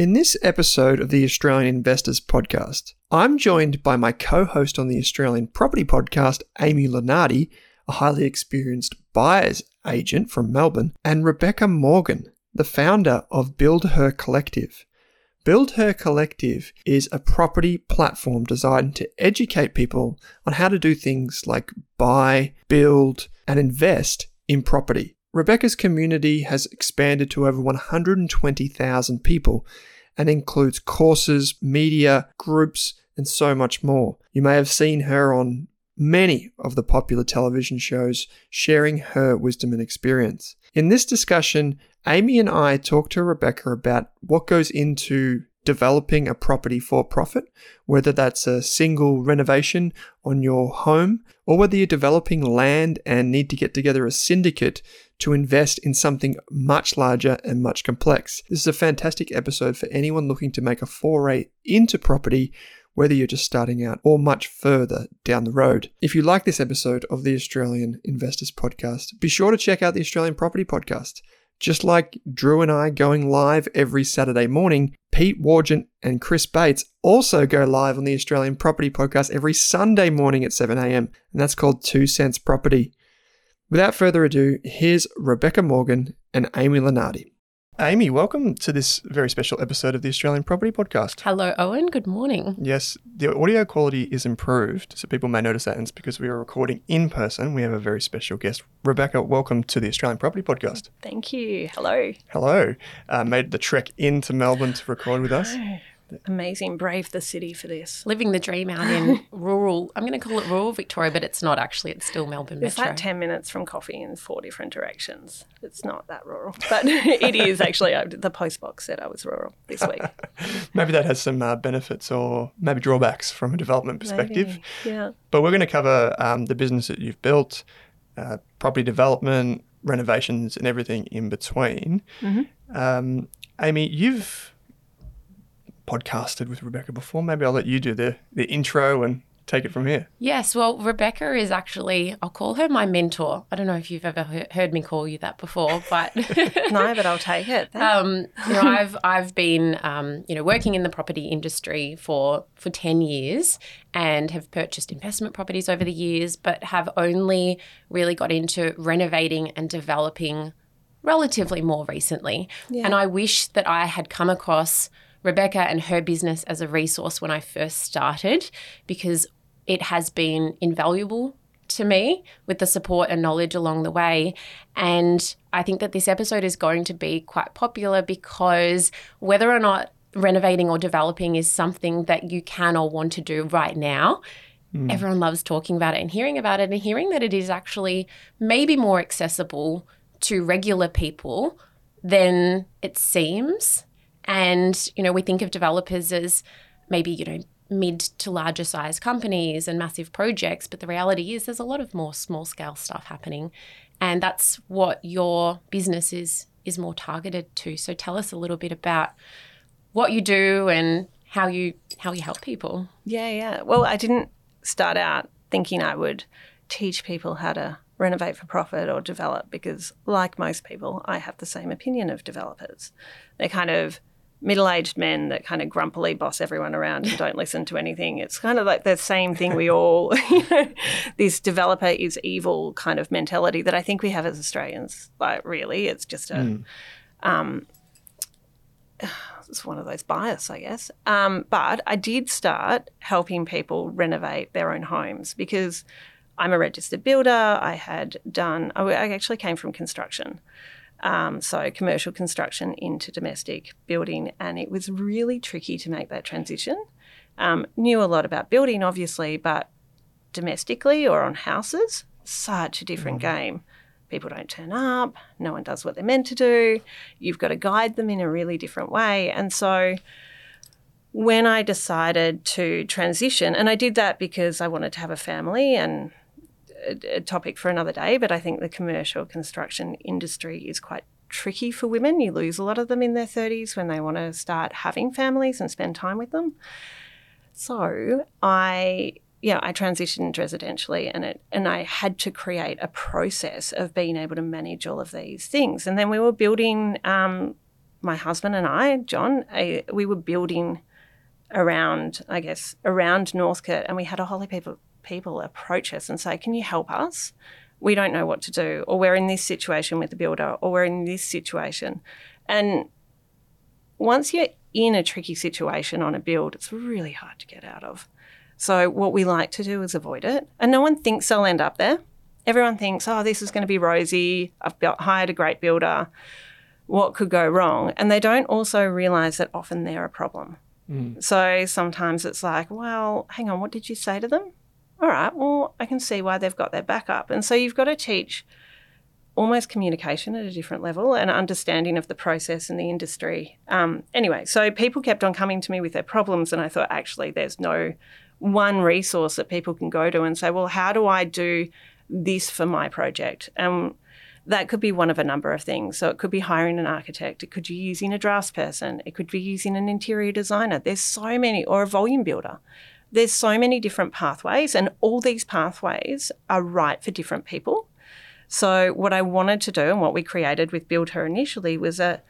In this episode of the Australian Investors Podcast, I'm joined by my co host on the Australian Property Podcast, Amy Lunardi, a highly experienced buyer's agent from Melbourne, and Rebeka Morgan, the founder of BuildHer Collective. BuildHer Collective is a property platform designed to educate people on how to do things like buy, build, and invest in property. Rebeka's community has expanded to over 120,000 people and includes courses, media, groups, and so much more. You may have seen her on many of the popular television shows sharing her wisdom and experience. In this discussion, Amy and I talked to Rebeka about what goes into developing a property for profit, whether that's a single renovation on your home or whether you're developing land and need to get together a syndicate to invest in something much larger and much complex. This is a fantastic episode for anyone looking to make a foray into property whether you're just starting out or much further down the road. If you like this episode of the Australian Investors Podcast, be sure to check out the Australian Property Podcast. Just like Drew and I going live every Saturday morning, Pete Wargent and Chris Bates also go live on the Australian Property Podcast every Sunday morning at 7am, and that's called Two Cents Property. Without further ado, here's Rebeka Morgan and Amy Lunardi. Amy, welcome to this very special episode of the Australian Property Podcast. Hello, Owen. Good morning. Yes, the audio quality is improved, so people may notice that, and it's because we are recording in person. We have a very special guest. Rebeka, welcome to the Australian Property Podcast. Thank you. Hello. Hello. Uh, made the trek into Melbourne to record with us amazing. Brave the city for this. Living the dream out in rural, I'm going to call it rural Victoria, but it's not actually. It's still Melbourne it's like 10 minutes from coffee in four different directions. It's not that rural, but it is actually. The postbox said I was rural this week. maybe that has some uh, benefits or maybe drawbacks from a development perspective. Maybe, yeah. But we're going to cover um, the business that you've built, uh, property development, renovations, and everything in between. Mm-hmm. Um, Amy, you've podcasted with Rebeka before. Maybe I'll let you do the, the intro and take it from here. Yes, well, Rebeka is actually, I'll call her my mentor. I don't know if you've ever heard me call you that before, but no, but I'll take it. um, you know, I've I've been um, you know working in the property industry for for ten years and have purchased investment properties over the years, but have only really got into renovating and developing relatively more recently. Yeah. And I wish that I had come across Rebeka and her business as a resource when I first started because it has been invaluable to me with the support and knowledge along the way. And I think that this episode is going to be quite popular because whether or not renovating or developing is something that you can or want to do right now, mm. everyone loves talking about it and hearing about it and hearing that it is actually maybe more accessible to regular people than it seems and, you know, we think of developers as maybe, you know, mid to larger size companies and massive projects, but the reality is there's a lot of more small scale stuff happening. And that's what your business is is more targeted to. So tell us a little bit about what you do and how you how you help people. Yeah, yeah. Well, I didn't start out thinking I would teach people how to renovate for profit or develop because, like most people, I have the same opinion of developers. They're kind of middle aged men that kind of grumpily boss everyone around and don't listen to anything. It's kind of like the same thing we all, you know, this developer is evil kind of mentality that I think we have as Australians. Like, really, it's just a. Mm. Um, it's one of those bias, I guess. Um, but I did start helping people renovate their own homes because I'm a registered builder. I had done, I actually came from construction. Um, so commercial construction into domestic building, and it was really tricky to make that transition. Um, knew a lot about building, obviously, but domestically or on houses, such a different mm. game. People don't turn up, no one does what they're meant to do. You've got to guide them in a really different way. And so when I decided to transition, and I did that because I wanted to have a family and a, topic for another day, but I think the commercial construction industry is quite tricky for women. You lose a lot of them in their 30s when they want to start having families and spend time with them. So I yeah, I transitioned residentially and it and I had to create a process of being able to manage all of these things. And then we were building um, my husband and I, John, we were building around, I guess, around Northcote and we had a whole heap of people approach us and say, Can you help us? We don't know what to do, or we're in this situation with the builder, or we're in this situation. And once you're in a tricky situation on a build, it's really hard to get out of. So, what we like to do is avoid it. And no one thinks they'll end up there. Everyone thinks, oh, this is going to be rosy. I've built, hired a great builder. What could go wrong? And they don't also realize that often they're a problem. Mm. So sometimes it's like, well, hang on, what did you say to them? All right, well, I can see why they've got their backup. And so you've got to teach almost communication at a different level and understanding of the process and the industry. Um, anyway, so people kept on coming to me with their problems, and I thought actually there's no one resource that people can go to and say, well, how do I do this for my project? And that could be one of a number of things. So it could be hiring an architect, it could be using a draftsperson, it could be using an interior designer. There's so many, or a volume builder there's so many different pathways, and all these pathways are right for different people. So, what I wanted to do and what we created with BuildHer initially was a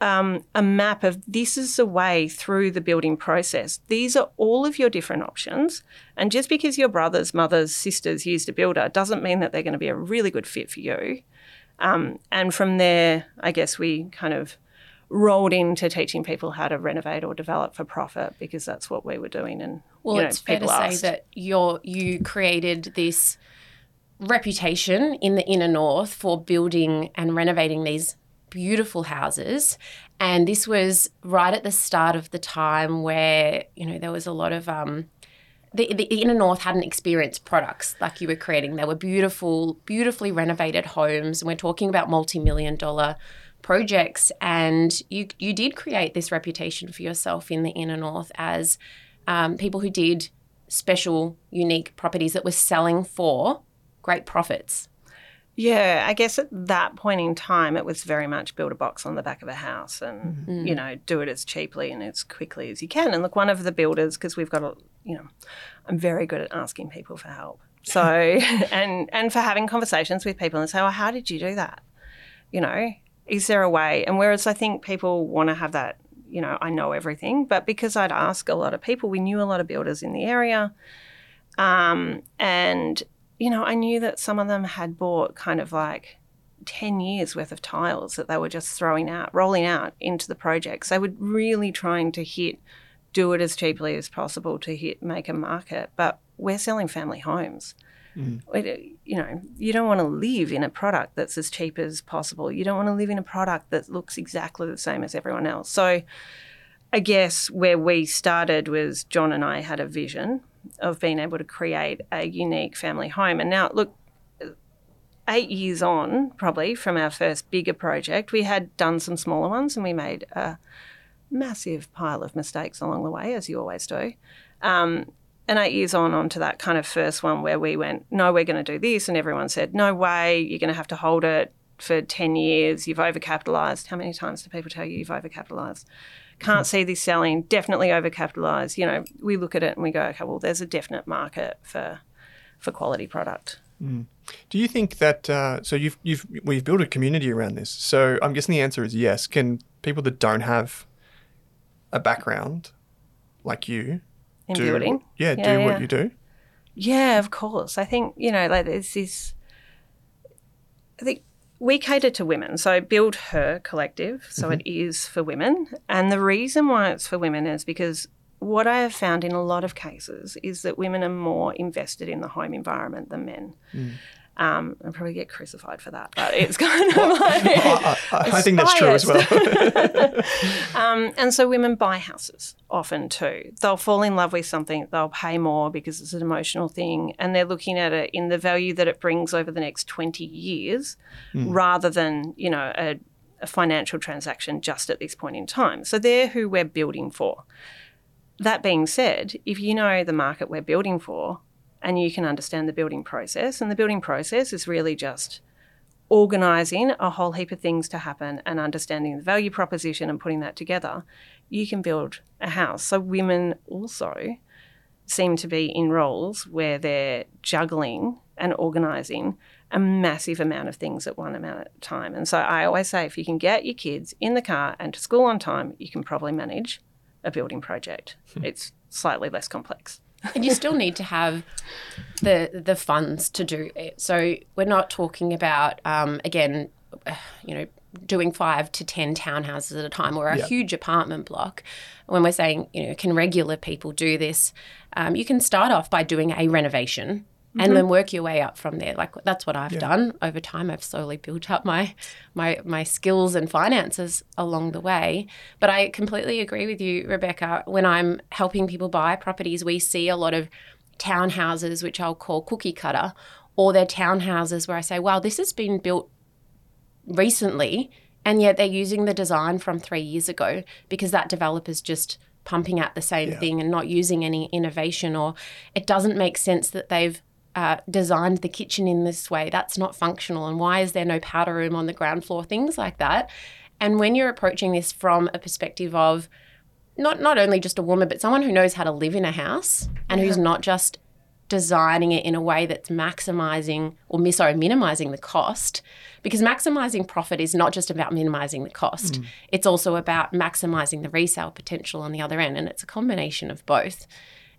um, a map of this is the way through the building process. These are all of your different options. And just because your brothers, mothers, sisters used a builder doesn't mean that they're going to be a really good fit for you. Um, and from there, I guess we kind of rolled into teaching people how to renovate or develop for profit because that's what we were doing. And well, you know, it's fair to asked. say that you're you created this reputation in the inner north for building and renovating these beautiful houses. And this was right at the start of the time where you know there was a lot of um, the, the inner north hadn't experienced products like you were creating. They were beautiful beautifully renovated homes. And we're talking about multi-million dollar projects. And you you did create this reputation for yourself in the inner north as um, people who did special unique properties that were selling for great profits yeah, I guess at that point in time, it was very much build a box on the back of a house and, mm-hmm. you know, do it as cheaply and as quickly as you can. And look, one of the builders, because we've got a, you know, I'm very good at asking people for help. So, and, and for having conversations with people and say, well, how did you do that? You know, is there a way? And whereas I think people want to have that, you know, I know everything, but because I'd ask a lot of people, we knew a lot of builders in the area. Um, and, you know, I knew that some of them had bought kind of like 10 years worth of tiles that they were just throwing out, rolling out into the projects. They were really trying to hit, do it as cheaply as possible to hit, make a market. But we're selling family homes. Mm. You know, you don't want to live in a product that's as cheap as possible. You don't want to live in a product that looks exactly the same as everyone else. So, I guess where we started was John and I had a vision of being able to create a unique family home. And now, look, eight years on, probably from our first bigger project, we had done some smaller ones and we made a massive pile of mistakes along the way, as you always do. Um, and eight years on onto that kind of first one where we went, no, we're going to do this, and everyone said, no way, you're going to have to hold it for 10 years, you've overcapitalized. How many times do people tell you you've overcapitalized? Can't see this selling, definitely overcapitalized. You know, we look at it and we go, okay, well, there's a definite market for for quality product. Do you think that uh, so you've you've we've built a community around this? So I'm guessing the answer is yes. Can people that don't have a background like you In do building? yeah, do Yeah, what you do? Yeah, of course. I think, you know, like there's this I think we cater to women. So BuildHer Collective, so it mm-hmm. is for women. And the reason why it's for women is because what I have found in a lot of cases is that women are more invested in the home environment than men. Mm. Um, I'll probably get crucified for that, but it's kind of like I, I, I think that's true as well. Um, and so women buy houses often too. They'll fall in love with something, they'll pay more because it's an emotional thing, and they're looking at it in the value that it brings over the next 20 years rather than, you know, a, a financial transaction just at this point in time. So they're who we're building for. That being said, if you know the market we're building for and you can understand the building process, and the building process is really just organising a whole heap of things to happen and understanding the value proposition and putting that together, you can build a house. So women also seem to be in roles where they're juggling and organising a massive amount of things at one amount a time. And so I always say if you can get your kids in the car and to school on time, you can probably manage a building project. Hmm. it's slightly less complex. And you still need to have the the funds to do it. So we're not talking about um, again, uh, you know, doing five to ten townhouses at a time or a Yeah. huge apartment block. When we're saying, you know, can regular people do this? Um, you can start off by doing a renovation. And mm-hmm. then work your way up from there. Like that's what I've done over time. I've slowly built up my my my skills and finances along the way. But I completely agree with you, Rebeka. When I'm helping people buy properties, we see a lot of townhouses, which I'll call cookie cutter, or they're townhouses where I say, wow, this has been built recently, and yet they're using the design from three years ago because that developer's just pumping out the same Yeah. thing and not using any innovation, or it doesn't make sense that they've uh, designed the kitchen in this way. That's not functional. And why is there no powder room on the ground floor? Things like that. And when you're approaching this from a perspective of not not only just a woman, but someone who knows how to live in a house and who's not just designing it in a way that's maximizing or mi- sorry, minimizing the cost. Because maximizing profit is not just about minimizing the cost. It's also about maximizing the resale potential on the other end. And it's a combination of both.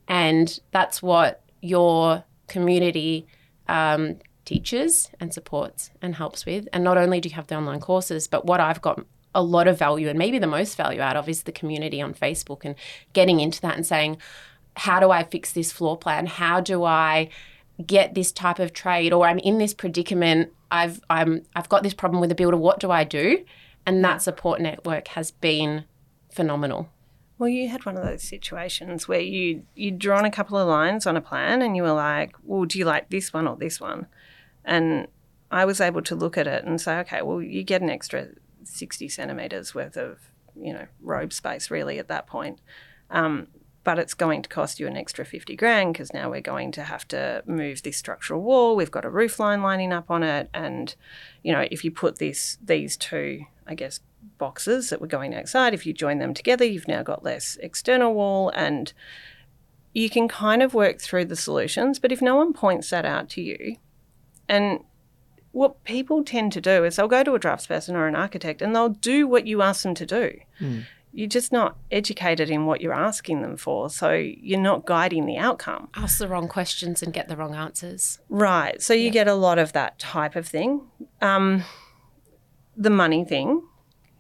And that's what your community um, teaches and supports and helps with. And not only do you have the online courses, but what I've got a lot of value and maybe the most value out of is the community on Facebook and getting into that and saying, how do I fix this floor plan? How do I get this type of trade? Or I'm in this predicament. I've I'm I've got this problem with a builder. What do I do? And that support network has been phenomenal. Well, you had one of those situations where you you'd drawn a couple of lines on a plan, and you were like, "Well, do you like this one or this one?" And I was able to look at it and say, "Okay, well, you get an extra sixty centimeters worth of you know robe space, really, at that point." Um, but it's going to cost you an extra 50 grand because now we're going to have to move this structural wall. We've got a roof line lining up on it. And, you know, if you put this, these two, I guess, boxes that were going outside, if you join them together, you've now got less external wall and you can kind of work through the solutions. But if no one points that out to you, and what people tend to do is they'll go to a draftsperson or an architect and they'll do what you ask them to do you're just not educated in what you're asking them for. So you're not guiding the outcome. Ask the wrong questions and get the wrong answers. Right. So you get a lot of that type of thing. Um, the money thing.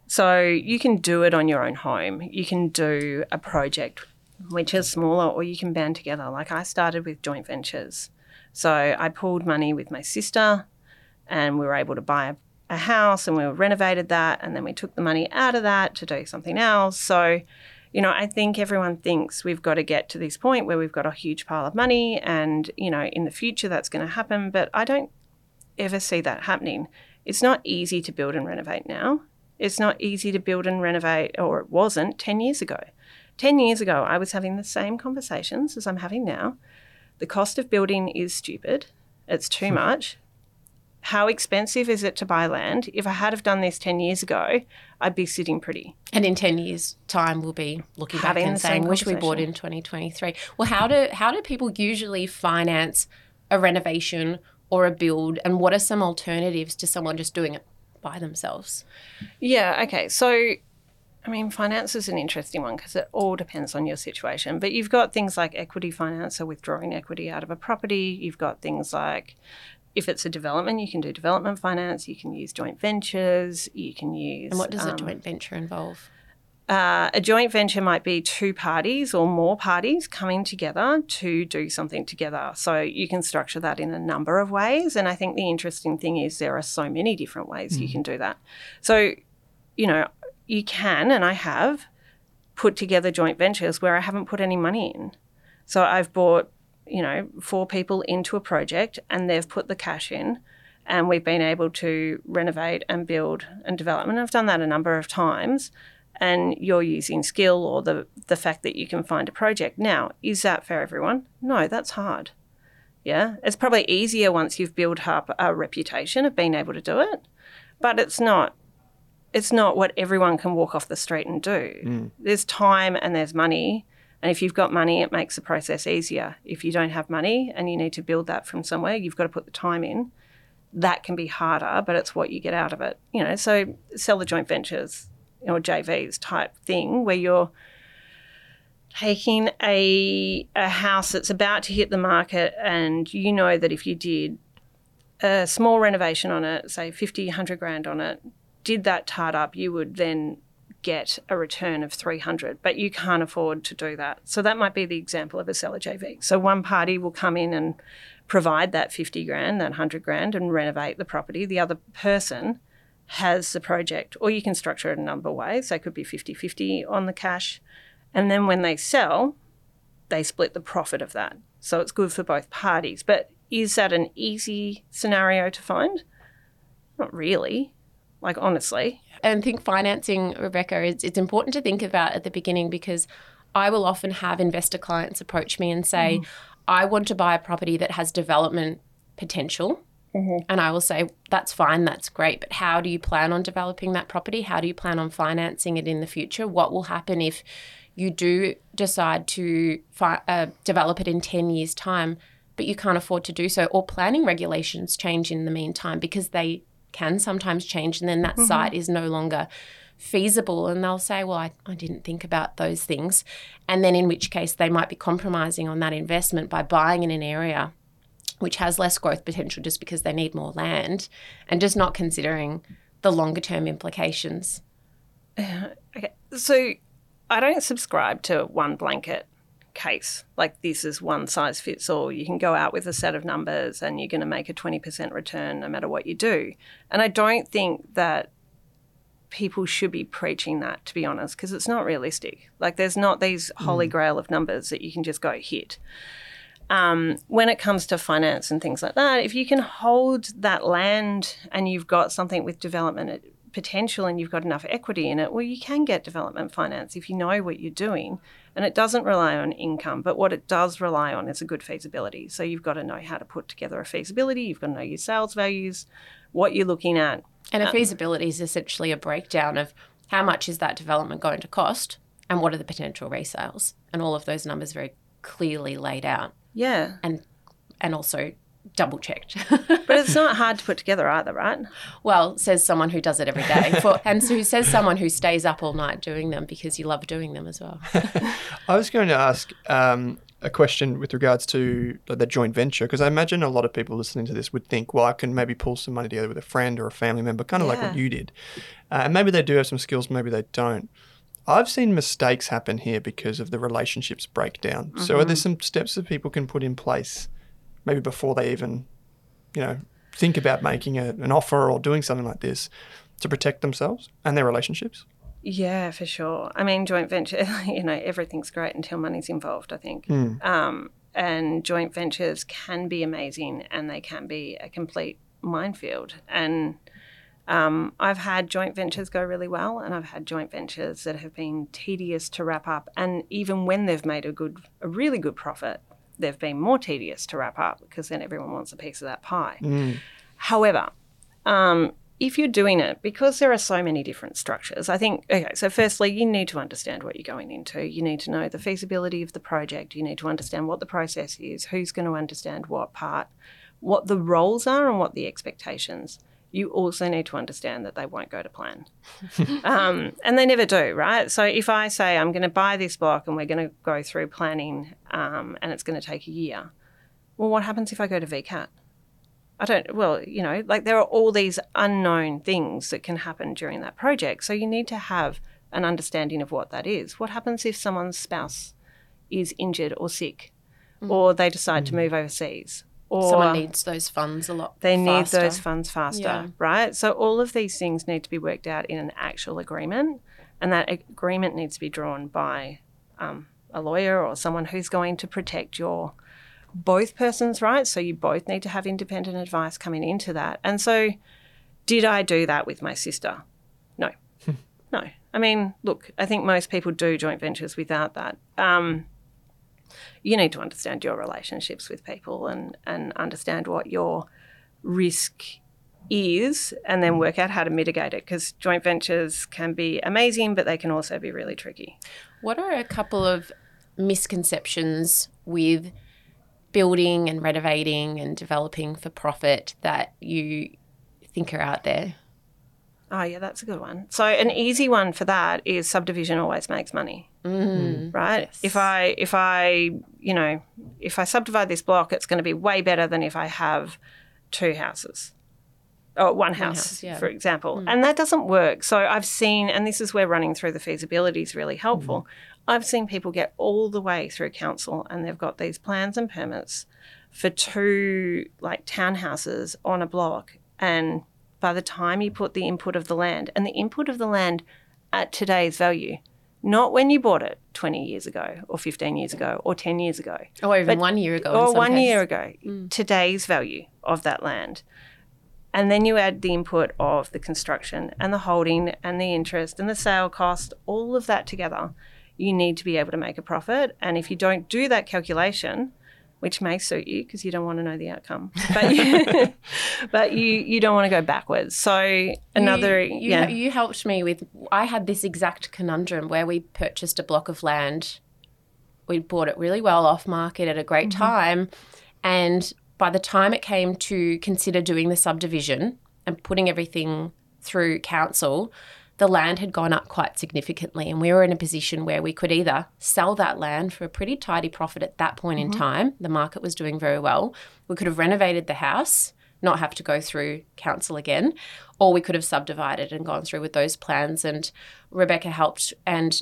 So you can do it on your own home. You can do a project which is smaller, or you can band together. Like I started with joint ventures. So I pulled money with my sister and we were able to buy a, a house and we renovated that. And then we took the money out of that to do something else. So, you know, I think everyone thinks we've got to get to this point where we've got a huge pile of money and, you know, in the future that's going to happen. But I don't ever see that happening. It's not easy to build and renovate now. It's not easy to build and renovate, or it wasn't 10 years ago. 10 years ago, I was having the same conversations as I'm having now. The cost of building is stupid, it's too hmm. much. How expensive is it to buy land? If I had have done this 10 years ago, I'd be sitting pretty. And in 10 years' time, we'll be looking back and saying, wish we bought in 2023. Well, how do, how do people usually finance a renovation or a build? And what are some alternatives to someone just doing it by themselves? Yeah, okay. So, I mean, finance is an interesting one because it all depends on your situation. But you've got things like equity finance, so withdrawing equity out of a property. You've got things like if it's a development, you can do development finance. You can use joint ventures. You can use. And what does a um, joint venture involve? Uh, a joint venture might be two parties or more parties coming together to do something together. So you can structure that in a number of ways. And I think the interesting thing is there are so many different ways you can do that. So, you know, you can, and I have, put together joint ventures where I haven't put any money in. So I've bought, you know, four people into a project and they've put the cash in. And we've been able to renovate and build and develop. And I've done that a number of times and you're using skill or the the fact that you can find a project. Now, is that for everyone? No, that's hard. Yeah, it's probably easier once you've built up a reputation of being able to do it, but it's not. It's not what everyone can walk off the street and do. Mm. There's time and there's money, and if you've got money, it makes the process easier. If you don't have money and you need to build that from somewhere, you've got to put the time in. That can be harder, but it's what you get out of it. You know, so sell the joint ventures or JVs type thing where you're taking a a house that's about to hit the market and you know that if you did a small renovation on it, say 50, 100 grand on it, did that tart up, you would then get a return of 300, but you can't afford to do that. So that might be the example of a seller JV. So one party will come in and provide that 50 grand, that 100 grand and renovate the property. The other person has the project, or you can structure it a number of ways. They could be 50 50 on the cash. And then when they sell, they split the profit of that. So it's good for both parties. But is that an easy scenario to find? Not really. Like, honestly. And think financing, Rebeka, is it's important to think about at the beginning because I will often have investor clients approach me and say, mm-hmm. I want to buy a property that has development potential. And I will say, that's fine, that's great, but how do you plan on developing that property? How do you plan on financing it in the future? What will happen if you do decide to fi- uh, develop it in 10 years' time, but you can't afford to do so? Or planning regulations change in the meantime because they can sometimes change, and then that site is no longer feasible. And they'll say, Well, I, I didn't think about those things. And then, in which case, they might be compromising on that investment by buying in an area which has less growth potential just because they need more land and just not considering the longer term implications. Okay. So I don't subscribe to one blanket case. Like this is one size fits all. You can go out with a set of numbers and you're going to make a 20% return no matter what you do. And I don't think that people should be preaching that, to be honest, because it's not realistic. Like there's not these holy mm. grail of numbers that you can just go hit. Um, when it comes to finance and things like that, if you can hold that land and you've got something with development potential and you've got enough equity in it, well, you can get development finance if you know what you're doing. And it doesn't rely on income, but what it does rely on is a good feasibility. So you've got to know how to put together a feasibility, you've got to know your sales values, what you're looking at. And a feasibility is essentially a breakdown of how much is that development going to cost and what are the potential resales. And all of those numbers very clearly laid out Yeah. and and also double checked. But it's not hard to put together either, right? well, says someone who does it every day. For, and who says someone who stays up all night doing them because you love doing them as well. I was going to ask um, a question with regards to the joint venture because I imagine a lot of people listening to this would think, well, I can maybe pull some money together with a friend or a family member, kind of like what you did. Uh, and maybe they do have some skills, maybe they don't. I've seen mistakes happen here because of the relationships breakdown. So, are there some steps that people can put in place, maybe before they even, you know, think about making a, an offer or doing something like this, to protect themselves and their relationships? Yeah, for sure. I mean, joint venture, you know, everything's great until money's involved, I think. Um, and joint ventures can be amazing and they can be a complete minefield. And um, I've had joint ventures go really well, and I've had joint ventures that have been tedious to wrap up. And even when they've made a good, a really good profit, they've been more tedious to wrap up because then everyone wants a piece of that pie. However, um, if you're doing it, because there are so many different structures, I think, okay, so firstly, you need to understand what you're going into. You need to know the feasibility of the project. You need to understand what the process is, who's going to understand what part, what the roles are, and what the expectations. You also need to understand that they won't go to plan. um, and they never do, right? So if I say I'm going to buy this block and we're going to go through planning um, and it's going to take a year, well, what happens if I go to VCAT? I don't, well, you know, like there are all these unknown things that can happen during that project. So you need to have an understanding of what that is. What happens if someone's spouse is injured or sick, mm. or they decide mm. to move overseas? Or someone needs those funds a lot. They faster. need those funds faster, yeah. right? So all of these things need to be worked out in an actual agreement, and that agreement needs to be drawn by um, a lawyer or someone who's going to protect your both persons' rights. So you both need to have independent advice coming into that. And so, did I do that with my sister? No. no. I mean, look, I think most people do joint ventures without that. Um, you need to understand your relationships with people and, and understand what your risk is and then work out how to mitigate it because joint ventures can be amazing, but they can also be really tricky. What are a couple of misconceptions with building and renovating and developing for profit that you think are out there? Oh, yeah, that's a good one. So, an easy one for that is subdivision always makes money. Mm, right? Yes. If I, if I, you know, if I subdivide this block, it's going to be way better than if I have two houses or one house, one house yeah. for example. Mm. And that doesn't work. So, I've seen, and this is where running through the feasibility is really helpful. Mm. I've seen people get all the way through council and they've got these plans and permits for two like townhouses on a block. And by the time you put the input of the land and the input of the land at today's value, not when you bought it 20 years ago or 15 years ago or 10 years ago. Or even one year ago. Or one year ago, mm. today's value of that land. And then you add the input of the construction and the holding and the interest and the sale cost, all of that together you need to be able to make a profit. And if you don't do that calculation, which may suit you because you don't want to know the outcome, but you, but you you don't want to go backwards. So another you, you, yeah, you helped me with. I had this exact conundrum where we purchased a block of land. We bought it really well off market at a great mm-hmm. time, and by the time it came to consider doing the subdivision and putting everything through council, the land had gone up quite significantly, and we were in a position where we could either sell that land for a pretty tidy profit at that point mm-hmm. in time. The market was doing very well. We could have renovated the house, not have to go through council again, or we could have subdivided and gone through with those plans. And Rebeka helped and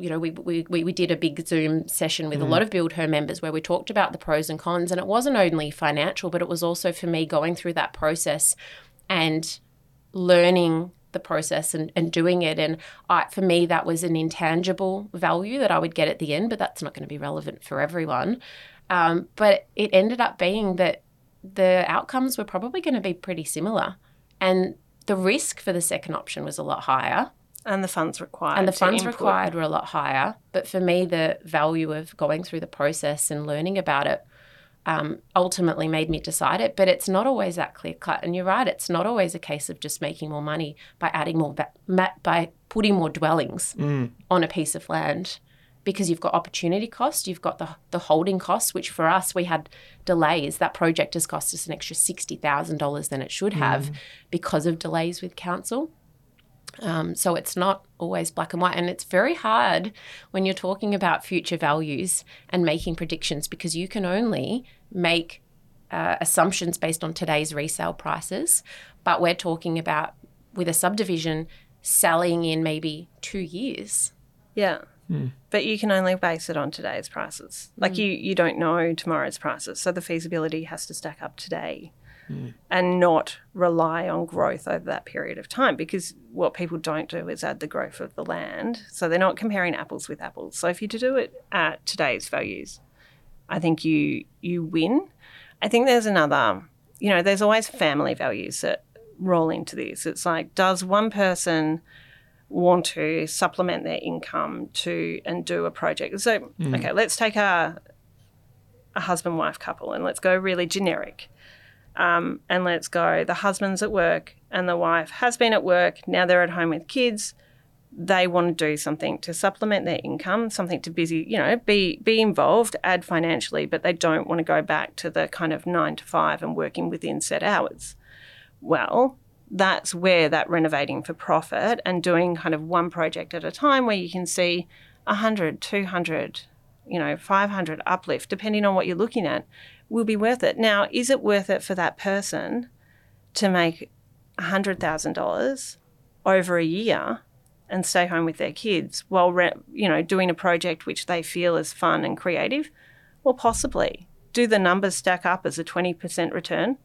you know, we, we, we did a big Zoom session with mm. a lot of BuildHer members where we talked about the pros and cons. And it wasn't only financial, but it was also for me going through that process and learning the process and, and doing it. And I, for me, that was an intangible value that I would get at the end, but that's not going to be relevant for everyone. Um, but it ended up being that the outcomes were probably going to be pretty similar. And the risk for the second option was a lot higher. And the funds required. And the funds required were a lot higher. But for me, the value of going through the process and learning about it um, ultimately made me decide it. But it's not always that clear cut. And you're right, it's not always a case of just making more money by adding more, ba- by putting more dwellings mm. on a piece of land. Because you've got opportunity cost, you've got the, the holding costs, which for us, we had delays. That project has cost us an extra $60,000 than it should have mm. because of delays with council. Um, so it's not always black and white. And it's very hard when you're talking about future values and making predictions because you can only make uh, assumptions based on today's resale prices. But we're talking about with a subdivision selling in maybe two years. Yeah. Mm. But you can only base it on today's prices. Like mm. you, you don't know tomorrow's prices. So the feasibility has to stack up today mm. and not rely on growth over that period of time because what people don't do is add the growth of the land. So they're not comparing apples with apples. So if you do it at today's values, I think you you win. I think there's another, you know, there's always family values that roll into this. It's like, does one person want to supplement their income to and do a project? So, mm. okay, let's take a a husband wife couple and let's go really generic. Um, and let's go, the husband's at work and the wife has been at work. Now they're at home with kids. They want to do something to supplement their income, something to busy, you know, be be involved, add financially, but they don't want to go back to the kind of nine to five and working within set hours. Well, that's where that renovating for profit and doing kind of one project at a time where you can see 100, 200, you know, 500 uplift, depending on what you're looking at, will be worth it. Now, is it worth it for that person to make $100,000 over a year and stay home with their kids while, re- you know, doing a project which they feel is fun and creative? Well, possibly. Do the numbers stack up as a 20% return?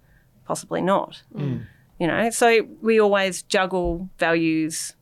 Possibly not. Mm. You know, so we always juggle values,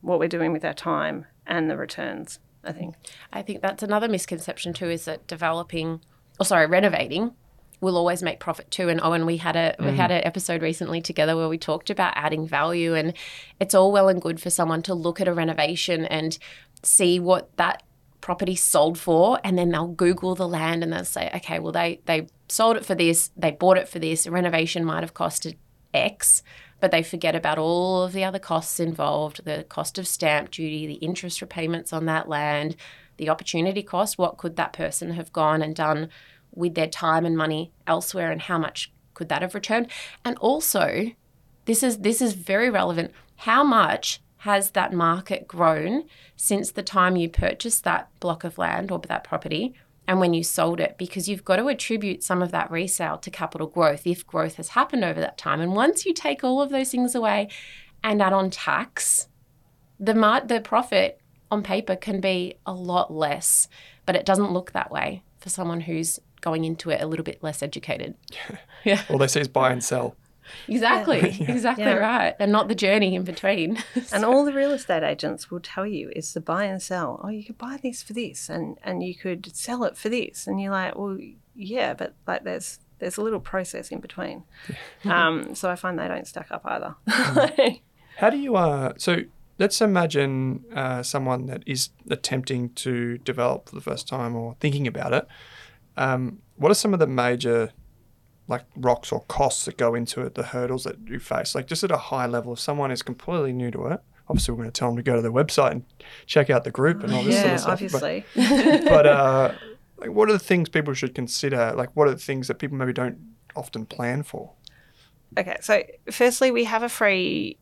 what we're doing with our time and the returns, I think. I think that's another misconception too is that developing, or sorry, renovating will always make profit too. And Owen, we had a we mm-hmm. had an episode recently together where we talked about adding value, and it's all well and good for someone to look at a renovation and see what that property sold for, and then they'll Google the land and they'll say, okay, well they they sold it for this, they bought it for this. Renovation might have costed X. But they forget about all of the other costs involved the cost of stamp duty, the interest repayments on that land, the opportunity cost. What could that person have gone and done with their time and money elsewhere, and how much could that have returned? And also, this is this is very relevant. How much has that market grown since the time you purchased that block of land or that property and when you sold it? Because you've got to attribute some of that resale to capital growth if growth has happened over that time. And once you take all of those things away and add on tax, the mar- the profit on paper can be a lot less, but it doesn't look that way for someone who's going into it a little bit less educated. yeah. All they say is buy and sell. Exactly. Exactly Yeah. right. And not the journey in between. And all the real estate agents will tell you is the buy and sell. Oh, you could buy this for this, and and you could sell it for this, and you're like, well, yeah, but like there's there's a little process in between. um, so I find they don't stack up either. How do you uh so let's imagine uh, someone that is attempting to develop for the first time or thinking about it. Um, what are some of the major like rocks or costs that go into it, the hurdles that you face? Like just at a high level, if someone is completely new to it, obviously we're going to tell them to go to their website and check out the group and all this sort yeah, of stuff. But- obviously. But, uh, like, what are the things people should consider? Like, what are the things that people maybe don't often plan for? Okay, so firstly, we have a free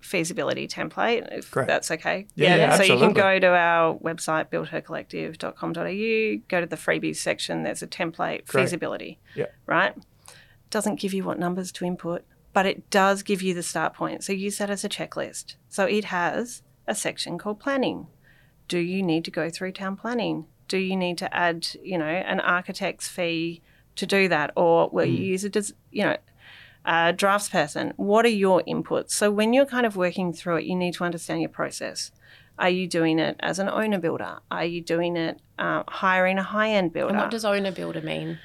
feasibility template, if Great. that's okay. Yeah, yeah, so you can go to our website, buildhercollective.com.au, go to the freebies section, there's a template, Great. feasibility, Yeah. right? Doesn't give you what numbers to input, but it does give you the start point. So use that as a checklist. So it has a section called planning. Do you need to go through town planning? Do you need to add, you know, an architect's fee to do that, or will you mm. use it as, you know, a draftsperson? What are your inputs? So when you're kind of working through it, you need to understand your process. Are you doing it as an owner builder? Are you doing it uh, hiring a high end builder? and what does owner builder mean?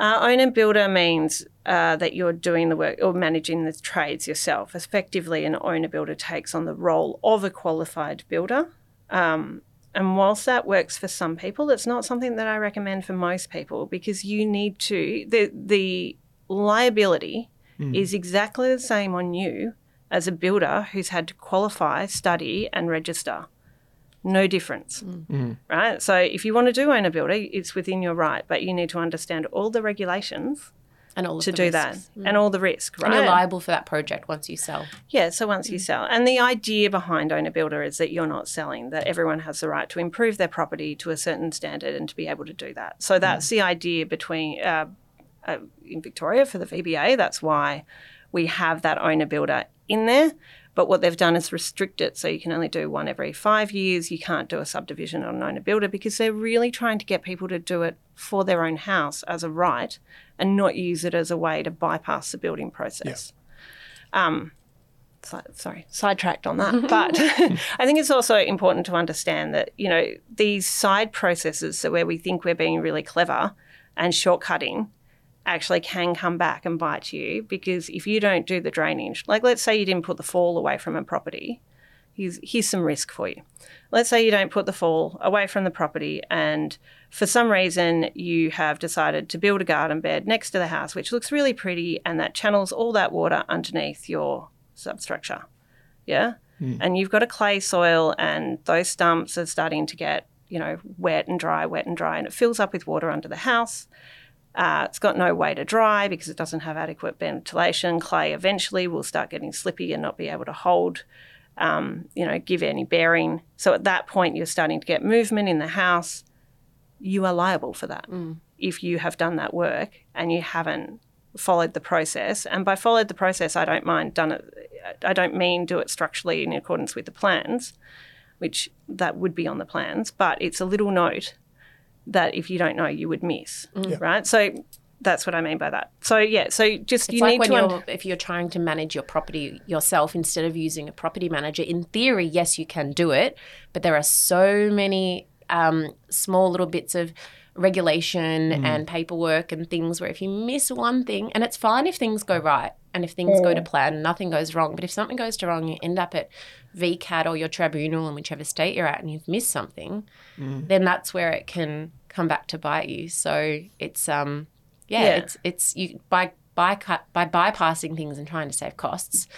Uh, owner builder means uh, that you're doing the work or managing the trades yourself. Effectively, an owner builder takes on the role of a qualified builder. Um, and whilst that works for some people, it's not something that I recommend for most people because you need to, the, the liability Mm. is exactly the same on you as a builder who's had to qualify, study, and register. No difference mm. Mm. right? So if you want to do owner builder, it's within your right, but you need to understand all the regulations And all of to the do that risks. and all the risk, right? And you're liable for that project once you sell. Yeah, so once you sell. And the idea behind owner builder is that you're not selling, that everyone has the right to improve their property to a certain standard and to be able to do that. So that's the idea between uh, uh, in Victoria for the VBA. That's why we have that owner builder in there. But what they've done is restrict it so you can only do one every five years. You can't do a subdivision on an owner builder because they're really trying to get people to do it for their own house as a right and not use it as a way to bypass the building process. Um, si- sorry, sidetracked on that. But I think it's also important to understand that, you know, these side processes, so where we think we're being really clever and shortcutting, actually can come back and bite you because if you don't do the drainage, like let's say you didn't put the fall away from a property, here's, here's some risk for you. Let's say you don't put the fall away from the property, and for some reason you have decided to build a garden bed next to the house, which looks really pretty, and that channels all that water underneath your substructure. Yeah. Hmm. And you've got a clay soil, and those stumps are starting to get, you know, wet and dry, wet and dry, and it fills up with water under the house. Uh, it's got no way to dry because it doesn't have adequate ventilation. Clay eventually will start getting slippy and not be able to hold, um, you know, give any bearing. So at that point, you're starting to get movement in the house. You are liable for that if you have done that work and you haven't followed the process. And by followed the process, I don't mind done it. I don't mean do it structurally in accordance with the plans, which that would be on the plans. But it's a little note that if you don't know, you would miss, mm. right? So that's what I mean by that. So yeah, so just It's you like need when to you're un- if you're trying to manage your property yourself instead of using a property manager. In theory, yes, you can do it, but there are so many um, small little bits of regulation mm. and paperwork and things where if you miss one thing, and it's fine if things go right and if things go to mm. plan, nothing goes wrong. But if something goes to wrong, you end up at VCAT or your tribunal in whichever state you're at, and you've missed something, then that's where it can come back to bite you. So it's um yeah, Yeah. it's it's you by by by bypassing things and trying to save costs.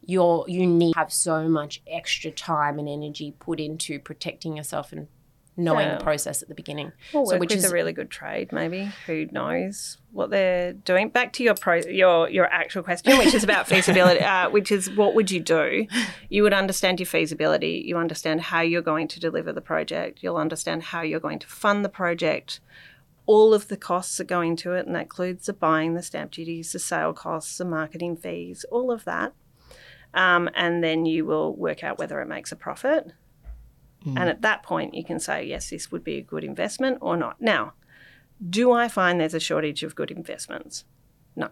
You're you need to have so much extra time and energy put into protecting yourself and knowing Yeah. the process at the beginning. Or so which is a really good trade, maybe who knows what they're doing. Back to your pro, your your actual question, which is about feasibility, uh, which is what would you do? You would understand your feasibility. You understand how you're going to deliver the project. You'll understand how you're going to fund the project. All of the costs that go into it, and that includes the buying, the stamp duties, the sale costs, the marketing fees, all of that. Um, and then you will work out whether it makes a profit. And mm. at that point, you can say, yes, this would be a good investment or not. Now, do I find there's a shortage of good investments? No.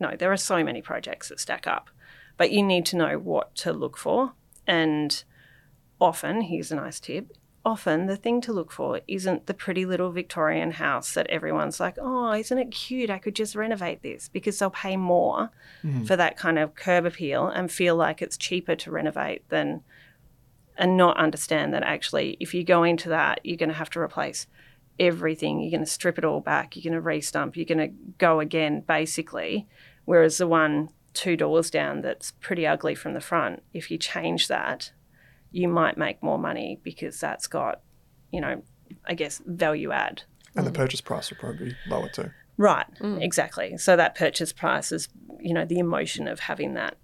No, there are so many projects that stack up, but you need to know what to look for. And often, here's a nice tip often the thing to look for isn't the pretty little Victorian house that everyone's like, oh, isn't it cute? I could just renovate this because they'll pay more mm. for that kind of curb appeal and feel like it's cheaper to renovate than and not understand that actually if you go into that you're going to have to replace everything. You're going to strip it all back. You're going to restump. You're going to go again basically. Whereas the one two doors down that's pretty ugly from the front if you change that you might make more money because that's got you know i guess value add. And the mm. purchase price will probably be lower too. Right, mm. exactly. So that purchase price is, you know, the emotion of having that.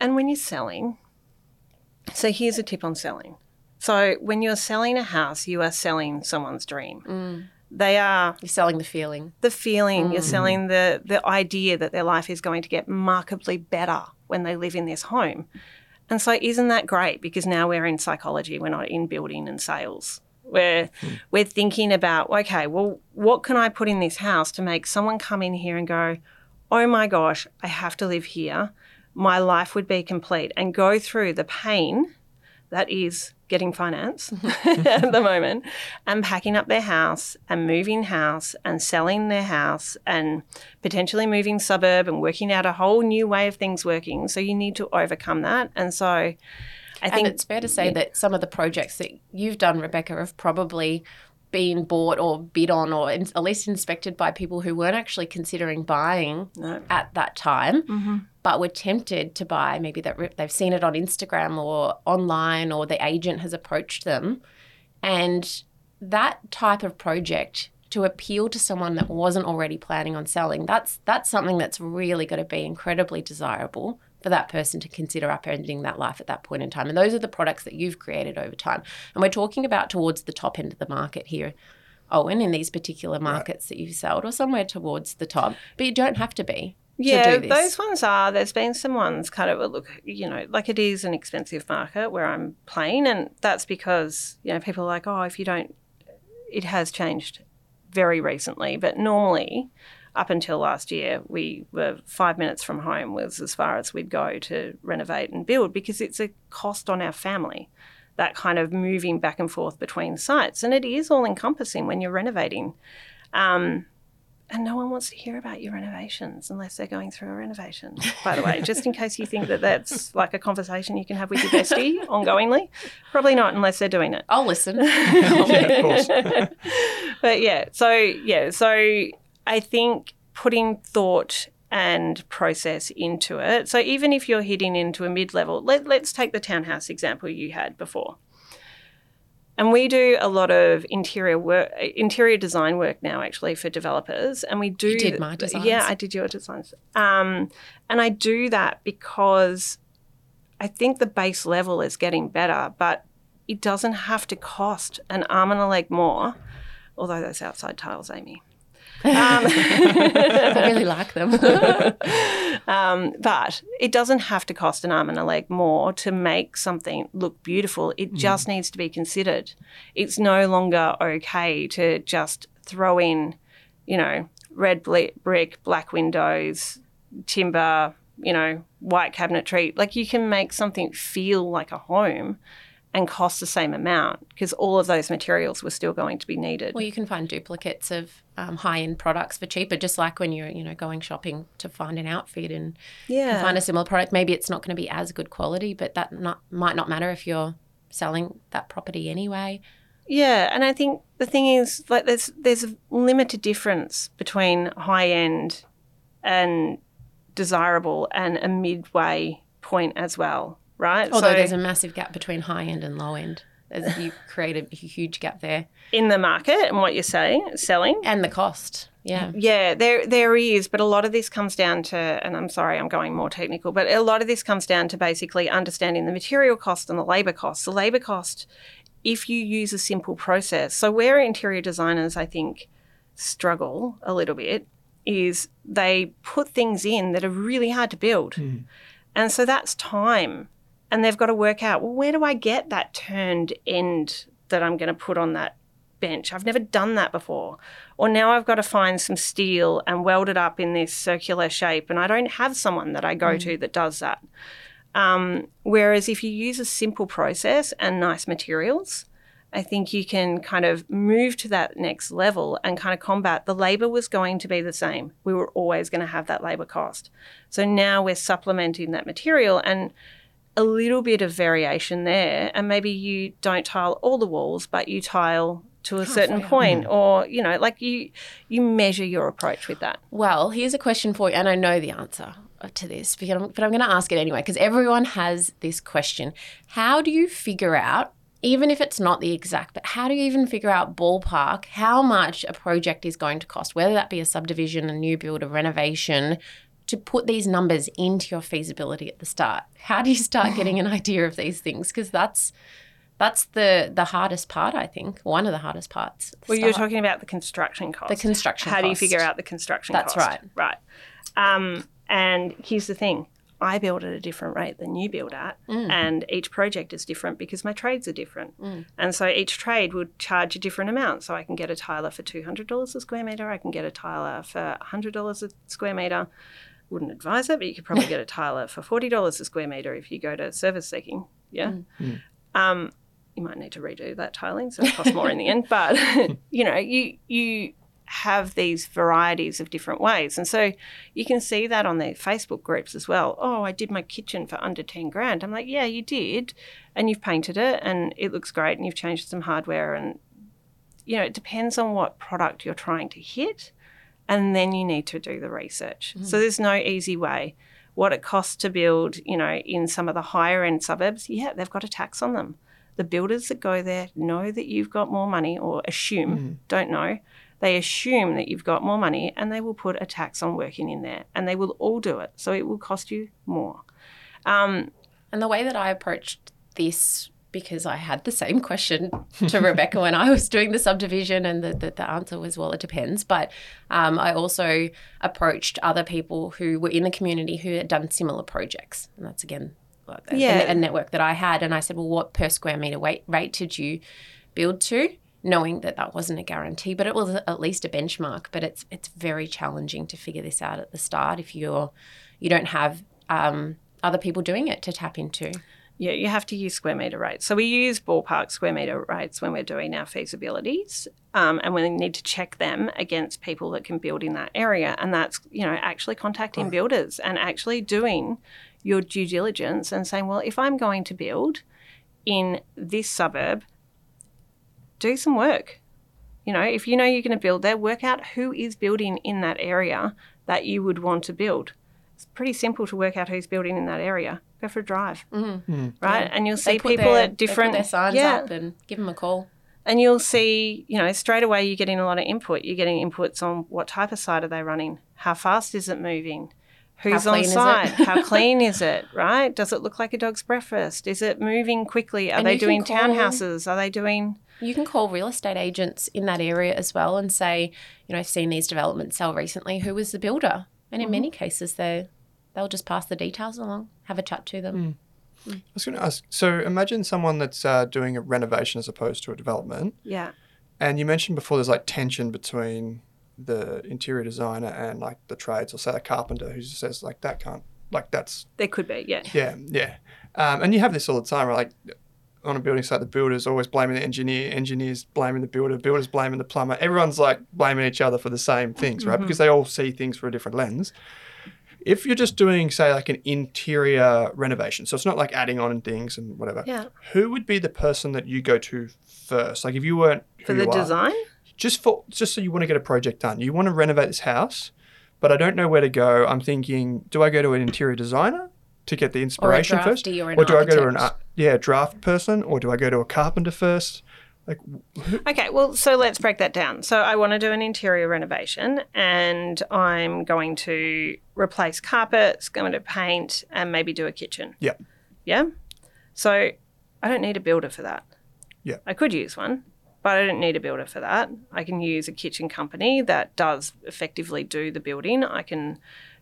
And when you're selling, so here's a tip on selling. So when you're selling a house, you are selling someone's dream. Mm. They are you're selling the feeling. the feeling, you're mm. selling the the idea that their life is going to get markedly better when they live in this home. And so isn't that great? Because now we're in psychology, we're not in building and sales. We're hmm. we're thinking about, okay, well, what can I put in this house to make someone come in here and go, Oh my gosh, I have to live here. My life would be complete and go through the pain that is getting finance at the moment and packing up their house and moving house and selling their house and potentially moving suburb and working out a whole new way of things working. So you need to overcome that. And so I And think it's fair to say that some of the projects that you've done, Rebeka, have probably been bought or bid on or in, at least inspected by people who weren't actually considering buying No. at that time, mm-hmm. But were tempted to buy. Maybe that they've seen it on Instagram or online, or the agent has approached them, and that type of project to appeal to someone that wasn't already planning on selling that's that's something that's really going to be incredibly desirable for that person to consider upending that life at that point in time. And those are the products that you've created over time. And we're talking about towards the top end of the market here Owen in these particular markets that you've sold or somewhere towards the top. But you don't have to be Yeah, to do this. those ones are. There's been some ones kind of look, you know, like it is an expensive market where I'm playing, and that's because you know people are like, oh, if you don't, it has changed very recently, but normally. Up until last year, we were five minutes from home was as far as we'd go to renovate and build because it's a cost on our family. That kind of moving back and forth between sites, and it is all encompassing when you're renovating. Um, And no one wants to hear about your renovations unless they're going through a renovation, by the way, just in case you think that that's like a conversation you can have with your bestie ongoingly. Probably not unless they're doing it. I'll listen. yeah, of course. but yeah, so yeah, so I think putting thought and process into it. So even if you're hitting into a mid level, let, let's take the townhouse example you had before. And we do a lot of interior work, interior design work now, actually, for developers. And we do. You did my designs. Yeah, I did your designs. Um, and I do that because I think the base level is getting better, but it doesn't have to cost an arm and a leg more. Although those outside tiles, Amy. Um, I really like them. um, but it doesn't have to cost an arm and a leg more to make something look beautiful. It just needs to be considered. It's no longer okay to just throw in, you know, red bl- brick, black windows, timber, you know, white cabinetry. Like you can make something feel like a home and cost the same amount because all of those materials were still going to be needed. well, you can find duplicates of um, high-end products for cheaper, just like when you're, you know, going shopping to find an outfit and yeah. find a similar product. Maybe it's not going to be as good quality, but that not might not matter if you're selling that property anyway. Yeah, and I think the thing is like there's there's a limited difference between high end and desirable and a midway point as well, right? Although so there's a massive gap between high end and low end. There's, you create a huge gap there, in the market and what you're saying selling. and the cost. Yeah. Yeah, there there is, but a lot of this comes down to, and I'm sorry, I'm going more technical, but a lot of this comes down to basically understanding the material cost and the labour cost. The labour cost, if you use a simple process, so where interior designers, I think, struggle a little bit, is they put things in that are really hard to build, hmm. and so that's time, and they've got to work out, well, where do I get that turned end that I'm going to put on that bench. I've never done that before. Or now I've got to find some steel and weld it up in this circular shape, and I don't have someone that I go to that does that. Um, whereas if you use a simple process and nice materials, I think you can kind of move to that next level and kind of combat the labor was going to be the same. We were always going to have that labor cost. So now we're supplementing that material and a little bit of variation there. And maybe you don't tile all the walls, but you tile to a certain point mm. or you know like you you measure your approach with that Well, here's a question for you, and I know the answer to this, but I'm, but I'm going to ask it anyway because everyone has this question. How do you figure out, even if it's not the exact, but how do you even figure out ballpark how much a project is going to cost, whether that be a subdivision, a new build, a renovation, to put these numbers into your feasibility at the start? How do you start getting an idea of these things? Because that's that's the the hardest part, I think. One of the hardest parts. the well you're talking about the construction cost The construction how do you figure out the construction That's cost right. right um, and here's the thing I build at a different rate than you build at, Mm. and each project is different because my trades are different. And so each trade would charge a different amount. So I can get a tiler for $200 a square metre, I can get a tiler for $100 a square metre. Wouldn't advise it, but you could probably get a tiler for $40 a square metre if you go to ServiceSeeking. Yeah. Um, you might need to redo that tiling, so it costs more in the end. But you know, you you have these varieties of different ways, and so you can see that on their Facebook groups as well. Oh, I did my kitchen for under ten grand. I'm like, yeah, you did, and you've painted it, and it looks great, and you've changed some hardware, and you know, it depends on what product you're trying to hit, and then you need to do the research. So there's no easy way. What it costs to build, you know, in some of the higher end suburbs, yeah, they've got a tax on them. The builders that go there know that you've got more money, or assume, don't know. They assume that you've got more money and they will put a tax on working in there and they will all do it. So it will cost you more. Um, And the way that I approached this, because I had the same question to Rebeka when I was doing the subdivision, and the, the, the answer was, well, it depends. But um, I also approached other people who were in the community who had done similar projects. And that's again like a, a network that I had. And I said, well, what per square meter weight, rate did you build to? Knowing that that wasn't a guarantee, but it was at least a benchmark. But it's it's very challenging to figure this out at the start if you're you don't have um, other people doing it to tap into. Yeah, you have to use square meter rates. So we use ballpark square meter rates when we're doing our feasibilities, um, and we need to check them against people that can build in that area. And that's you know actually contacting builders and actually doing your due diligence and saying, well, if I'm going to build in this suburb, do some work. You know, if you know you're going to build there, work out who is building in that area that you would want to build. It's pretty simple to work out who's building in that area. Go for a drive, Mm-hmm. right? And you'll They see put people their- at different they put their signs yeah, up and give them a call. and you'll see, you know, straight away you're getting a lot of input. You're getting inputs on what type of site are they running, how fast is it moving, who's on is site, how clean is it, right? Does it look like a dog's breakfast? Is it moving quickly? Are And they doing call- townhouses? Are they doing You can call real estate agents in that area as well and say, you know, I've seen these developments sell recently. Who was the builder? And in Mm-hmm. many cases, they they'll just pass the details along, have a chat to them. I was going to ask. So imagine someone that's uh, doing a renovation as opposed to a development, yeah, and you mentioned before there's like tension between the interior designer and like the trades, or say a carpenter who just says like that can't, like that's there could be, yeah. yeah, yeah. Um, and you have this all the time, right? Like on a building site, the builder's always blaming the engineer, engineers blaming the builder, builders blaming the plumber. Everyone's like blaming each other for the same things, right? Because they all see things through a different lens. If you're just doing, say, like an interior renovation, so it's not like adding on things and whatever. Yeah. Who would be the person that you go to first? Like if you weren't For the you are, design? just for just so you want to get a project done. You want to renovate this house, but I don't know where to go. I'm thinking, do I go to an interior designer to get the inspiration first, drafty or an do I go to an yeah draft person, or do I go to a carpenter first? Like, Okay, well, so let's break that down. So I want to do an interior renovation and I'm going to replace carpets, going to paint, and maybe do a kitchen. yeah, Yeah? So I don't need a builder for that. Yeah. I could use one, but I don't need a builder for that. I can use a kitchen company that does effectively do the building. I can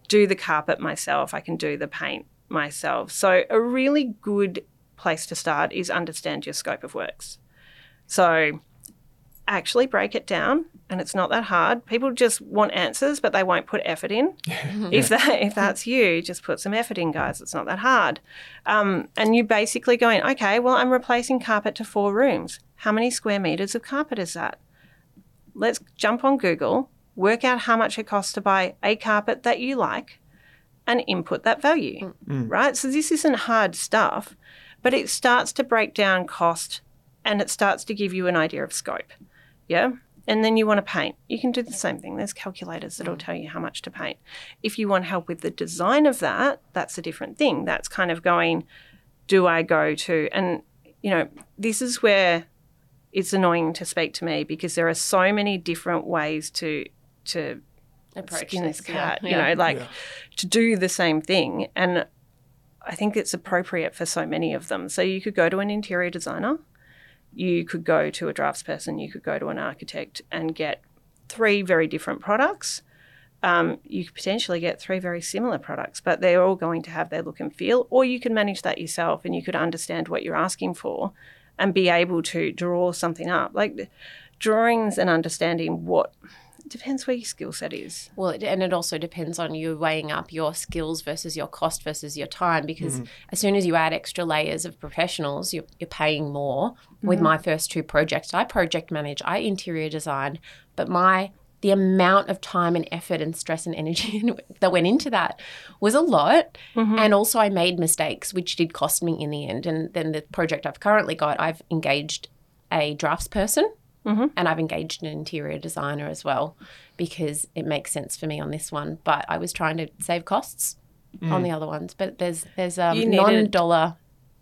do the carpet myself, I can do the paint myself. So a really good place to start is understand your scope of works. So actually break it down and it's not that hard. People just want answers but they won't put effort in. Mm-hmm. if that if that's you, just put some effort in guys. It's not that hard. Um, and you basically going, okay, well I'm replacing carpet to four rooms. How many square meters of carpet is that? Let's jump on Google, work out how much it costs to buy a carpet that you like and input that value, mm. Mm. right? So this isn't hard stuff, but it starts to break down cost and it starts to give you an idea of scope. Yeah. And then you want to paint. You can do the same thing. There's calculators that'll tell you how much to paint. If you want help with the design of that, that's a different thing. That's kind of going, do I go to, and, you know, this is where it's annoying to speak to me because there are so many different ways to, to Approach skin this this, yeah, cat, you know, like Yeah. to do the same thing. And I think it's appropriate for so many of them. So you could go to an interior designer, you could go to a draftsperson, you could go to an architect and get three very different products. Um, you could potentially get three very similar products, but they're all going to have their look and feel. Or you can manage that yourself and you could understand what you're asking for and be able to draw something up. Like drawings and understanding what depends where your skill set is. Well, it, and it also depends on you weighing up your skills versus your cost versus your time. Because mm-hmm. as soon as you add extra layers of professionals, you're, you're paying more. With mm-hmm. my first two projects, I project manage, I interior design, but my the amount of time and effort and stress and energy that went into that was a lot. Mm-hmm. And also, I made mistakes, which did cost me in the end. And then the project I've currently got, I've engaged a draftsperson and I've engaged an interior designer as well because it makes sense for me on this one. But I was trying to save costs on the other ones. But there's there's um, You needed- non-dollar.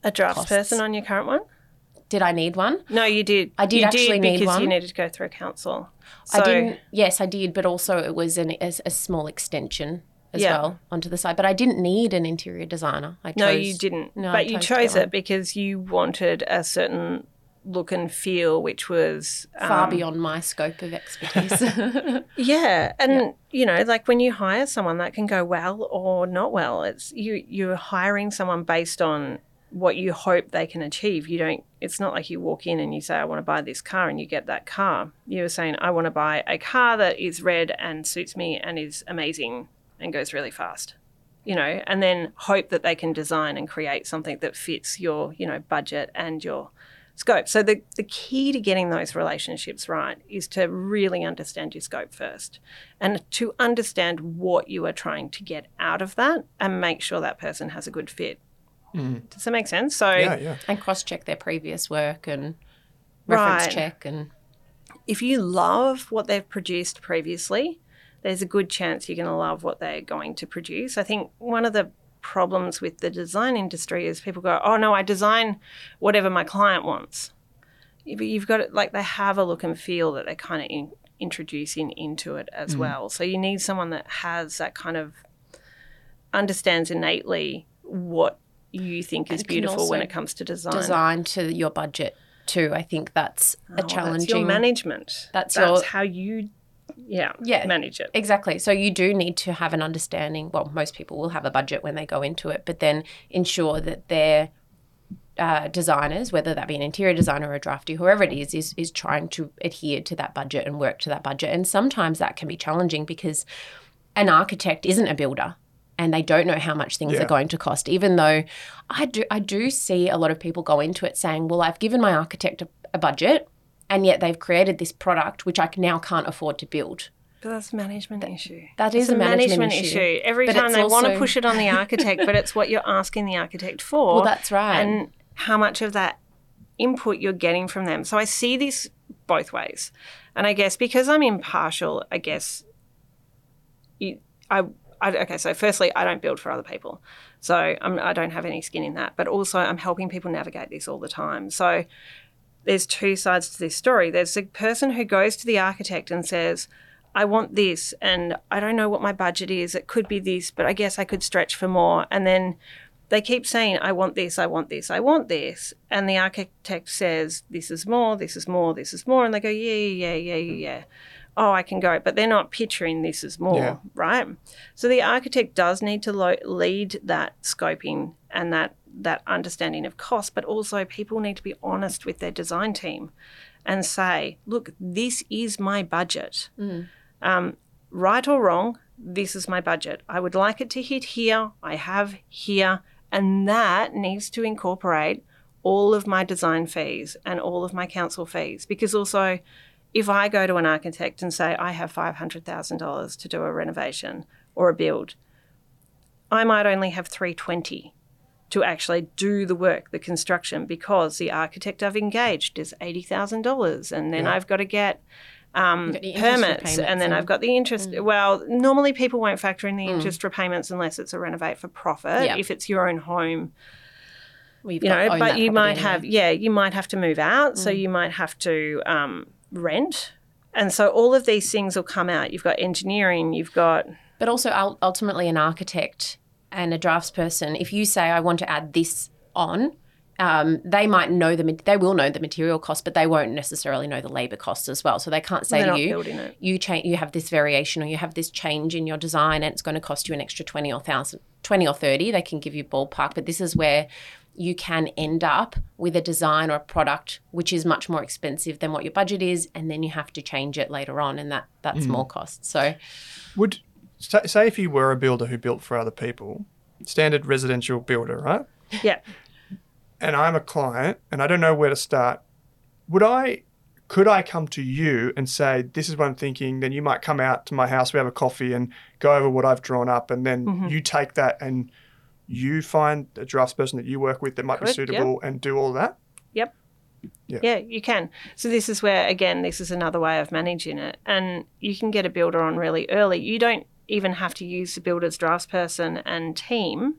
A draftsperson Costs. on your current one? Did I need one? No, you did. I did you actually did need because you needed to go through council. I didn't. Yes, I did. But also it was an, a, a small extension as Yeah. well onto the side. But I didn't need an interior designer. I chose, No, you didn't. No, but you chose to chose it because you wanted a certain look and feel, which was far um, beyond my scope of expertise. Yeah, and you know, like when you hire someone, that can go well or not well. It's you. You're hiring someone based on what you hope they can achieve. You don't. It's not like you walk in and you say, "I want to buy this car," and you get that car. You're saying, "I want to buy a car that is red and suits me and is amazing and goes really fast." you know, and then hope that they can design and create something that fits your, you know, budget and your scope. So the, the key to getting those relationships right is to really understand your scope first and to understand what you are trying to get out of that and make sure that person has a good fit. Mm-hmm. Does that make sense? So Yeah, yeah. And cross check their previous work and reference Right. check and if you love what they've produced previously, there's a good chance you're going to love what they're going to produce. I think one of the problems with the design industry is people go, "Oh no, I design whatever my client wants." You've got it like they have a look and feel that they're kind of in, introducing into it as mm. well. So you need someone that has that kind of understands innately what you think is And can beautiful when it comes to design. design to your budget too. I think that's Oh, a that's challenging your management. That's that's your- how you yeah, Yeah. manage it. Exactly. So you do need to have an understanding. Well, most people will have a budget when they go into it, but then ensure that their uh, designers, whether that be an interior designer or a drafty, whoever it is, is is trying to adhere to that budget and work to that budget. And sometimes that can be challenging because an architect isn't a builder and they don't know how much things Yeah. are going to cost even though i do i do see a lot of people go into it saying well i've given my architect a, a budget and yet they've created this product which i now can't afford to build But that's a management issue. that is a management issue. Every But time they want to push it on the architect, but it's what you're asking the architect for. well that's right And how much of that input you're getting from them. So I see this both ways. And I guess because I'm impartial, I guess you, I, I okay. So firstly, I don't build for other people, so I'm, I don't have any skin in that. But also, I'm helping people navigate this all the time. So there's two sides to this story. There's the person who goes to the architect and says, I want this, and I don't know what my budget is. It could be this, but I guess I could stretch for more. And then they keep saying, I want this, I want this, I want this. And the architect says, This is more, this is more, this is more. And they go, Yeah, yeah, yeah, yeah, yeah. Oh, I can go. But they're not picturing this is more, Yeah. right? So the architect does need to lo- lead that scoping and that that understanding of cost, but also people need to be honest with their design team and say, look, this is my budget. Um, right or wrong, this is my budget. I would like it to hit here. I have here. And that needs to incorporate all of my design fees and all of my council fees. Because also, if I go to an architect and say, I have $500,000 to do a renovation or a build, I might only have 320 to actually do the work, the construction, because the architect I've engaged is $80,000. And then Yeah. I've got to get um, You've got permits, and then and- I've got the interest. Well, normally people won't factor in the interest repayments unless it's a renovate for profit. Yeah. If it's your own home, We've you know, but you might anyway. have, yeah, you might have to move out, so you might have to um, rent. And so all of these things will come out. You've got engineering, you've got But also, ultimately, an architect and a draftsperson, if you say, I want to add this on, um, they might know the they will know the material cost, but they won't necessarily know the labor cost as well. So they can't say they're to you, you change, you have this variation or you have this change in your design, and it's going to cost you an extra twenty or thousand, twenty or thirty. They can give you ballpark, but this is where you can end up with a design or a product which is much more expensive than what your budget is, and then you have to change it later on, and that that's more cost. So Would say, say if you were a builder who built for other people, standard residential builder, right? Yeah. And I'm a client and I don't know where to start. Would I could I come to you and say, This is what I'm thinking? Then you might come out to my house, we have a coffee and go over what I've drawn up and then Mm-hmm. you take that and you find a draftsperson that you work with that might be Could, yep. suitable and do all that? Yep. Yeah. Yeah, you can. So this is where again, this is another way of managing it, and you can get a builder on really early. You don't even have to use the builder's draftsperson and team.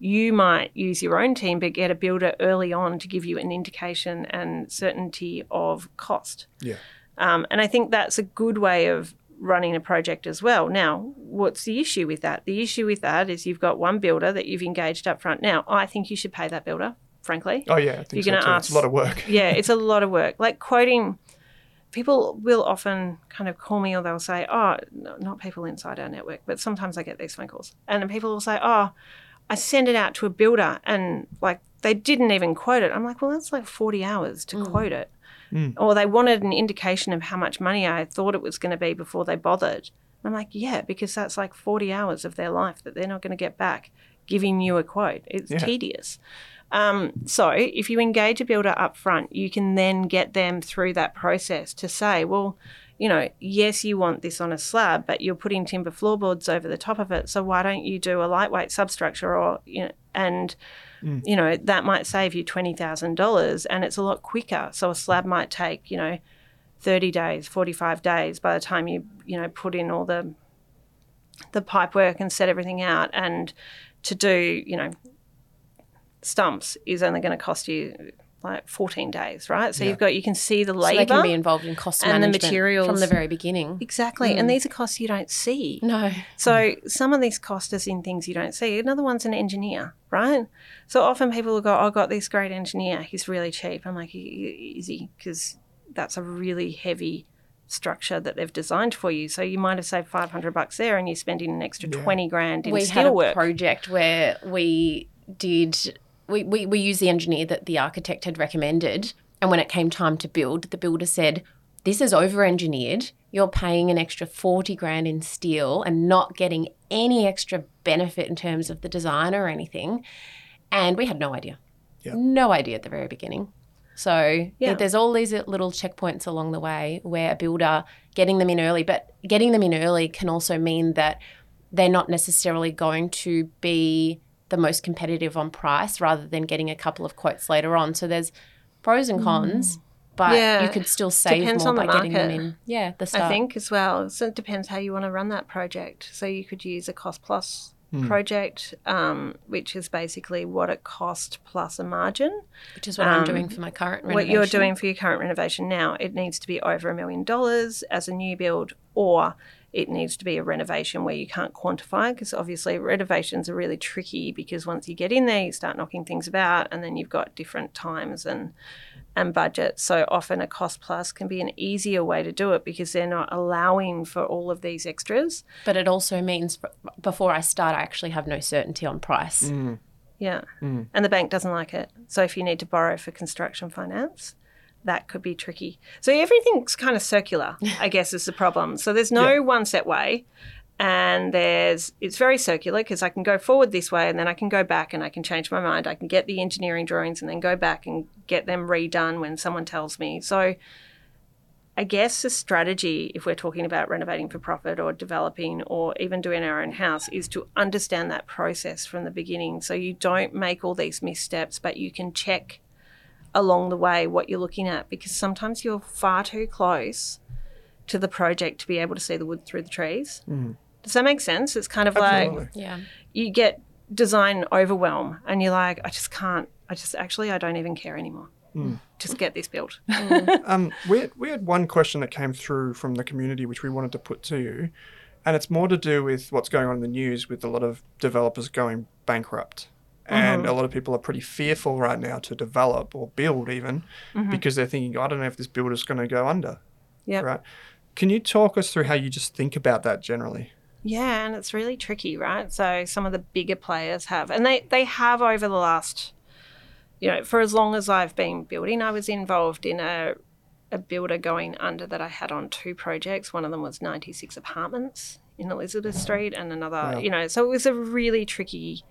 You might use your own team, but get a builder early on to give you an indication and certainty of cost. Yeah. Um, and I think that's a good way of running a project as well. Now, what's the issue with that? The issue with that is you've got one builder that you've engaged up front. Now, I think you should pay that builder, frankly. Oh yeah, I think You're so too. It's ask- a lot of work. yeah, it's a lot of work. Like quoting, people will often kind of call me or they'll say, oh, no, not people inside our network, but sometimes I get these phone calls. And then people will say, oh, I send it out to a builder and like they didn't even quote it. I'm like, well, that's like 40 hours to mm. quote it. Mm. Or they wanted an indication of how much money I thought it was going to be before they bothered. I'm like, yeah, because that's like 40 hours of their life that they're not going to get back giving you a quote. It's Yeah. tedious. Um, so if you engage a builder up front, you can then get them through that process to say, well, you know, yes, you want this on a slab, but you're putting timber floorboards over the top of it. So why don't you do a lightweight substructure or, you know, and, you know, that might save you $20,000 and it's a lot quicker. So a slab might take, you know, 30 days, 45 days by the time you, you know, put in all the, the pipe work and set everything out and to do, you know, stumps is only going to cost you like 14 days, right? So Yeah. you've got, you can see the So labor. they can be involved in cost and the management from the very beginning. exactly. And mm. these are costs you don't see. No. So some of these cost us in things you don't see. Another one's an engineer, right? So often people will go, "Oh, I got this great engineer. He's really cheap." I'm like, "Y- y- "Is he?" Because that's a really heavy structure that they've designed for you. So you might have saved 500 bucks there, and you're spending an extra 20 grand in we had a steelwork. project where we did we, we, we used the engineer that the architect had recommended and when it came time to build the builder said this is over engineered you're paying an extra 40 grand in steel and not getting any extra benefit in terms of the design or anything and we had no idea Yeah. no idea at the very beginning so Yeah. there's all these little checkpoints along the way where a builder getting them in early, but getting them in early can also mean that they're not necessarily going to be the most competitive on price rather than getting a couple of quotes later on. So there's pros and cons, but Mm. Yeah. you could still save Depends more the by getting them in. Yeah, the start. I think as well. So it depends how you want to run that project. So you could use a cost plus Hmm. project, um, which is basically what it cost plus a margin. which is what I'm doing for my current um, What you're doing for your current renovation now, it needs to be over a million dollars as a new build, or it needs to be a renovation where you can't quantify because obviously renovations are really tricky because once you get in there, you start knocking things about, and then you've got different times and and budget. So often a cost plus can be an easier way to do it because they're not allowing for all of these extras. But it also means before I start, I actually have no certainty on price. Mm. Yeah. Mm. And the bank doesn't like it. So if you need to borrow for construction finance, that could be tricky. So everything's kind of circular, I guess, is the problem. So there's no Yeah. one set way. And there's, it's very circular because I can go forward this way and then I can go back and I can change my mind. I can get the engineering drawings and then go back and get them redone when someone tells me. So I guess the strategy, if we're talking about renovating for profit or developing or even doing our own house, is to understand that process from the beginning so you don't make all these missteps, but you can check along the way what you're looking at because sometimes you're far too close to the project to be able to see the wood through the trees. Mm. Does that make sense? It's kind of Absolutely. like Yeah. you get design overwhelm and you're like, I just can't, I just actually, I don't even care anymore. Hmm. Just get this built. Hmm. Um, we had, we had one question that came through from the community, which we wanted to put to you, and it's more to do with what's going on in the news with a lot of developers going bankrupt, and mm-hmm. a lot of people are pretty fearful right now to develop or build even mm-hmm. because they're thinking, I don't know if this builder's going to go under. Yeah. Right? Can you talk us through how you just think about that generally? Yeah, and it's really tricky, right? So some of the bigger players have, and they they have over the last, you know, for as long as I've been building, I was involved in a a builder going under that I had on two projects. One of them was 96 apartments in Elizabeth mm-hmm. Street, and another, Wow. you know, so it was a really tricky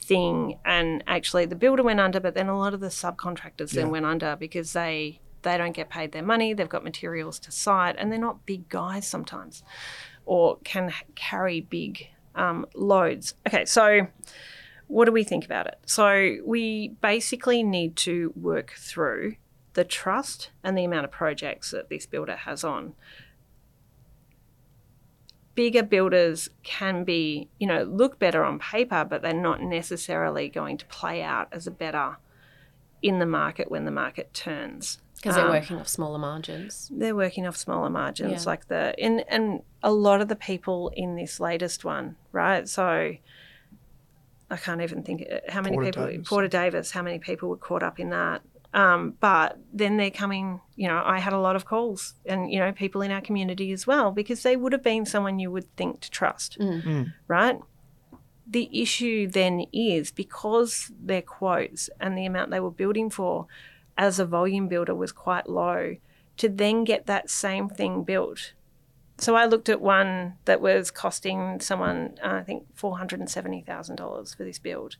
thing. And actually, the builder went under, but then a lot of the subcontractors Yeah. then went under because they they don't get paid their money. They've got materials to site, and they're not big guys sometimes or can carry big um, loads. Okay, so what do we think about it? So we basically need to work through the trust and the amount of projects that this builder has on. Bigger builders can be, you know, look better on paper, but they're not necessarily going to play out as a better in the market when the market turns Because they're Um, working off smaller margins. they're working off smaller margins Yeah. like the and and a lot of the people in this latest one right so i can't even think uh, how many Porter people Davis. porter davis how many people were caught up in that um, but then they're coming you know i had a lot of calls and you know people in our community as well because they would have been someone you would think to trust right the issue then is because their quotes and the amount they were building for as a volume builder was quite low to then get that same thing built so I looked at one that was costing someone, uh, I think, four hundred and seventy thousand dollars for this build.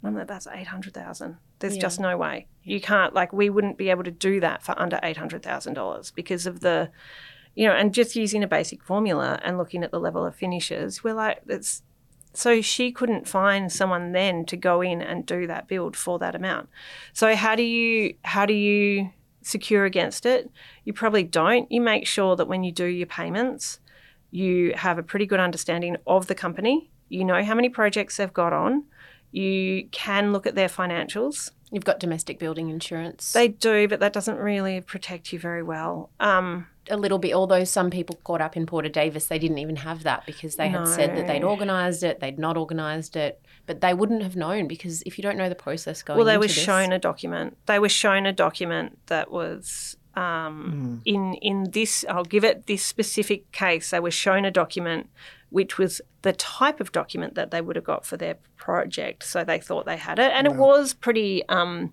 And I'm like, that's eight hundred thousand. There's Yeah. just no way you can't. Like, we wouldn't be able to do that for under eight hundred thousand dollars because of the, you know, and just using a basic formula and looking at the level of finishes, we're like, it's. So she couldn't find someone then to go in and do that build for that amount. So how do you how do you secure against it? You probably don't. You make sure that when you do your payments, you have a pretty good understanding of the company. You know how many projects they've got on. You can look at their financials. You've got domestic building insurance. They do, but that doesn't really protect you very well. Um, a little bit, although some people caught up in Porter Davis, they didn't even have that because they had said that they'd organised it, they'd not organised it, but they wouldn't have known because if you don't know the process going well, they into were this, shown a document. They were shown a document that was um, in in this. I'll give it this specific case. They were shown a document which was the type of document that they would have got for their project. So they thought they had it, and it was pretty um,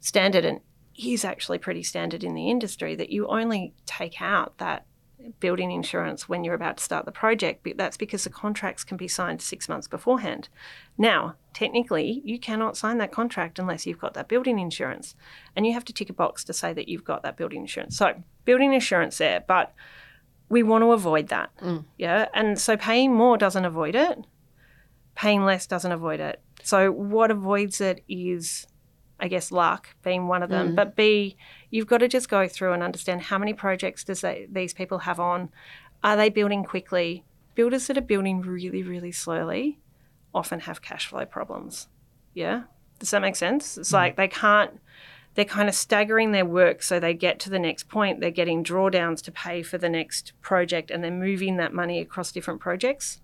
standard and is actually pretty standard in the industry that you only take out that building insurance when you're about to start the project. But that's because the contracts can be signed six months beforehand. Now, technically, you cannot sign that contract unless you've got that building insurance, and you have to tick a box to say that you've got that building insurance. So, building insurance there, but we want to avoid that. Mm. Yeah, and so paying more doesn't avoid it. Paying less doesn't avoid it. So, what avoids it is I guess luck being one of them. Mm. But B, you've got to just go through and understand how many projects does they, these people have on. Are they building quickly? Builders that are building really, really slowly often have cash flow problems. Yeah, does that make sense? It's mm. like they can't. They're kind of staggering their work so they get to the next point. They're getting drawdowns to pay for the next project, and they're moving that money across different projects.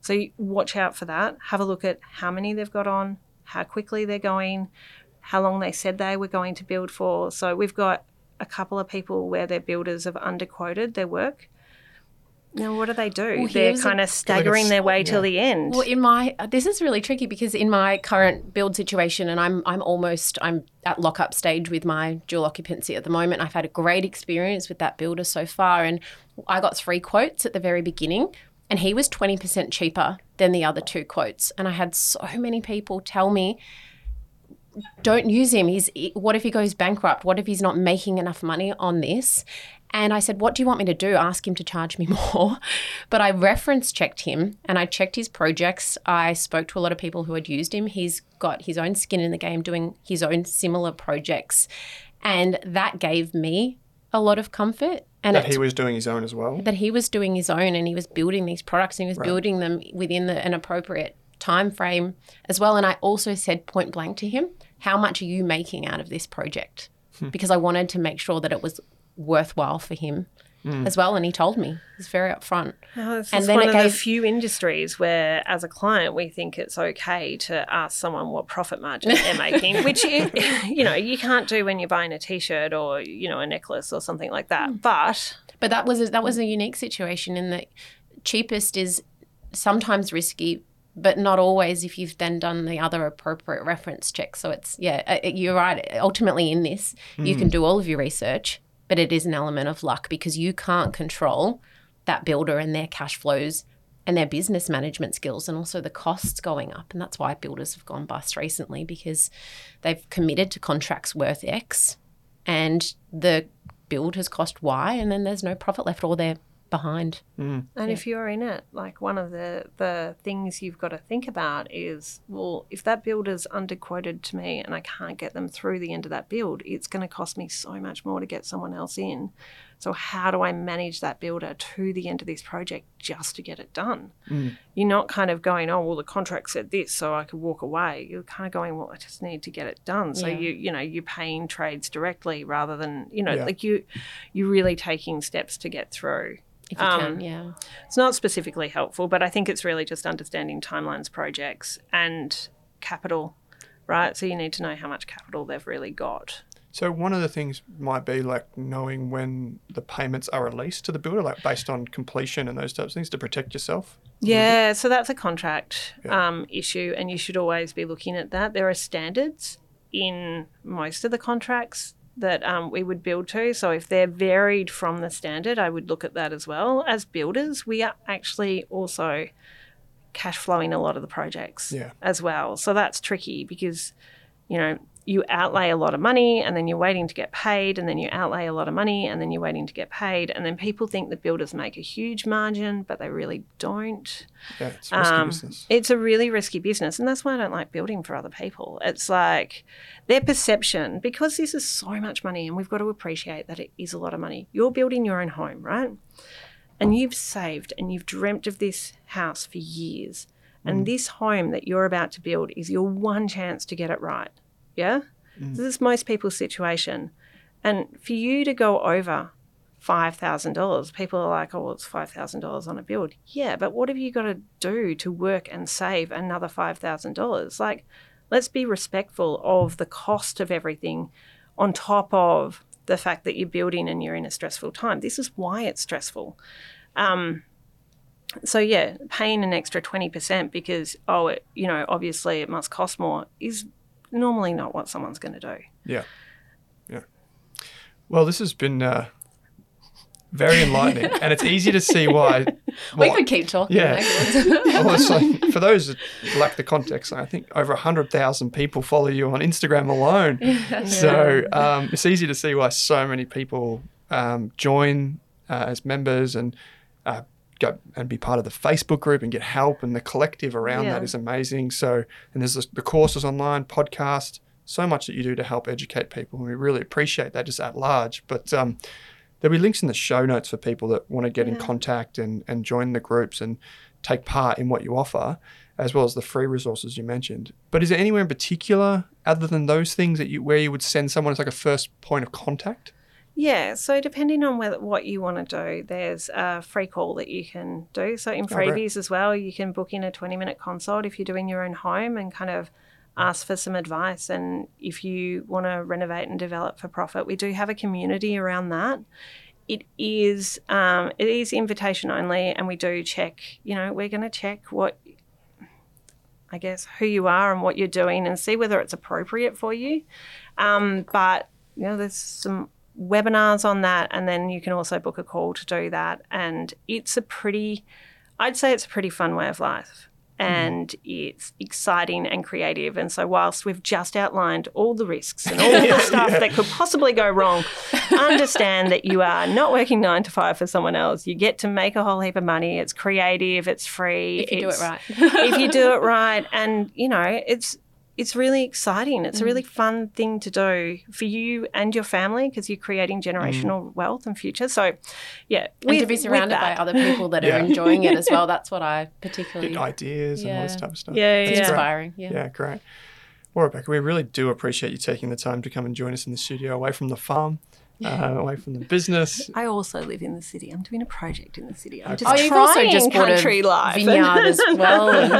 So watch out for that. Have a look at how many they've got on, how quickly they're going, how long they said they were going to build for. So we've got a couple of people where their builders have underquoted their work. Now, what do they do? Well, They're here's a- kind of staggering their way till the end. Well, in my this is really tricky because in my current build situation, and I'm I'm almost I'm at lockup stage with my dual occupancy at the moment. I've had a great experience with that builder so far, and I got three quotes at the very beginning, and he was twenty percent cheaper than the other two quotes, and I had so many people tell me. Don't use him. He's what if he goes bankrupt? What if he's not making enough money on this? And I said, What do you want me to do? Ask him to charge me more. But I reference checked him and I checked his projects. I spoke to a lot of people who had used him. He's got his own skin in the game doing his own similar projects. And that gave me a lot of comfort. And that he was doing his own as well. that he was doing his own and he was building these products and he was building them within the, an appropriate time frame as well. And i also said point blank to him how much are you making out of this project? Hmm. Because i wanted to make sure that it was worthwhile for him hmm. as well. And he told me. He's very upfront. Oh, And then one it of gave- the few industries where, as a client, we think it's okay to ask someone what profit margin they're making, which you, you know you can't do when you're buying a T-shirt or you know a necklace or something like that. Hmm. But But that was a, that was a unique situation in that cheapest is sometimes risky, but not always if you've then done the other appropriate reference checks. So it's yeah, uh, you're right. Ultimately, in this, you can do all of your research, but it is an element of luck because you can't control that builder and their cash flows and their business management skills and also the costs going up. And that's why builders have gone bust recently because they've committed to contracts worth X and the build has cost Y and then there's no profit left or they're behind. Mm, and if you're in it, like one of the the things you've got to think about is, well, if that builder's underquoted to me and I can't get them through the end of that build, it's going to cost me so much more to get someone else in. So how do I manage that builder to the end of this project just to get it done? Mm. You're not kind of going, oh well, the contract said this, so I could walk away. You're kind of going, well, I just need to get it done. So Yeah. you you know you're paying trades directly rather than you know Yeah. like you you're really taking steps to get through. If you Um, can, yeah. It's not specifically helpful, but I think it's really just understanding timelines, projects, and capital, right? So you need to know how much capital they've really got. So one of the things might be like knowing when the payments are released to the builder, like based on completion and those types of things to protect yourself. Yeah, so that's a contract Yeah. um, issue, and you should always be looking at that. There are standards in most of the contracts that um, we would build to. So if they're varied from the standard, I would look at that as well. As builders, we are actually also cash flowing a lot of the projects Yeah. as well. So that's tricky because, you know, you outlay a lot of money and then you're waiting to get paid, and then you outlay a lot of money and then you're waiting to get paid. And then people think the builders make a huge margin, but they really don't. Yeah, it's a risky Um, business. It's a really risky business, and that's why I don't like building for other people. It's like their perception, because this is so much money, and we've got to appreciate that it is a lot of money. You're building your own home, right? And you've saved and you've dreamt of this house for years. And this home that you're about to build is your one chance to get it right. Yeah? This is most people's situation. And for you to go over $5,000, people are like, oh, well, it's $5,000 on a build. Yeah, but what have you got to do to work and save another $5,000? Like, let's be respectful of the cost of everything on top of the fact that you're building and you're in a stressful time. This is why it's stressful. Um, so yeah, paying an extra twenty percent because oh, it, you know, obviously it must cost more is normally not what someone's going to do. Yeah. Yeah. Well, this has been uh, very enlightening, and it's easy to see why. We could keep talking. Yeah. like- well, like, for those that lack the context, I think over 100,000 people follow you on Instagram alone. So um, it's easy to see why so many people um, join uh, as members and uh, go and be part of the Facebook group and get help. And the collective around that Yeah. is amazing. So, and there's the, the courses online, podcast, so much that you do to help educate people. And we really appreciate that just at large. But um, there'll be links in the show notes for people that want to get in contact and, and join the groups and take part in what you offer, as well as the free resources you mentioned. But is there anywhere in particular, other than those things, that you where you would send someone as like a first point of contact? Yeah, so depending on whether, what you want to do, there's a free call that you can do. So in Oh, freebies as well, you can book in a 20 minute consult if you're doing your own home and kind of ask for some advice. And if you want to renovate and develop for profit, we do have a community around that. It is um, it is invitation only, and we do check. You know, we're going to check what I guess who you are and what you're doing, and see whether it's appropriate for you. Um, but you know, there's some webinars on that, and then you can also book a call to do that. And it's a pretty, I'd say it's a pretty fun way of life. Mm-hmm. And it's exciting and creative. And so, whilst we've just outlined all the risks and all the stuff that could possibly go wrong, understand that you are not working nine to five for someone else. You get to make a whole heap of money. It's creative, it's free. if you do it right. if you do it right and you know it's it's really exciting it's a really mm. fun thing to do for you and your family because you're creating mm. generational wealth and future so yeah and to with- be surrounded by other people that Yeah. are enjoying it as well. That's what I Get particularly ideas and all this Yeah. type of stuff. yeah it's yeah, inspiring. Yeah. Yeah, great. Well, Rebeka, we really do appreciate you taking the time to come and join us in the studio, away from the farm, uh, away from the business. I also live in the city. I'm doing a project in the city. I'm Okay. just Oh, you've also just bought country a life. vineyard as well. And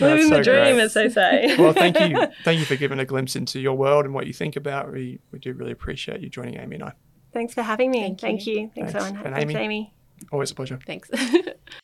Living so the dream, great. as they say. Well, thank you, thank you for giving a glimpse into your world and what you think about. We we do really appreciate you joining Amy and I. Thanks for having me. Thank Thank you. you. Thanks, Thanks. Owen. And Thanks, Amy? Amy. Always a pleasure. Thanks.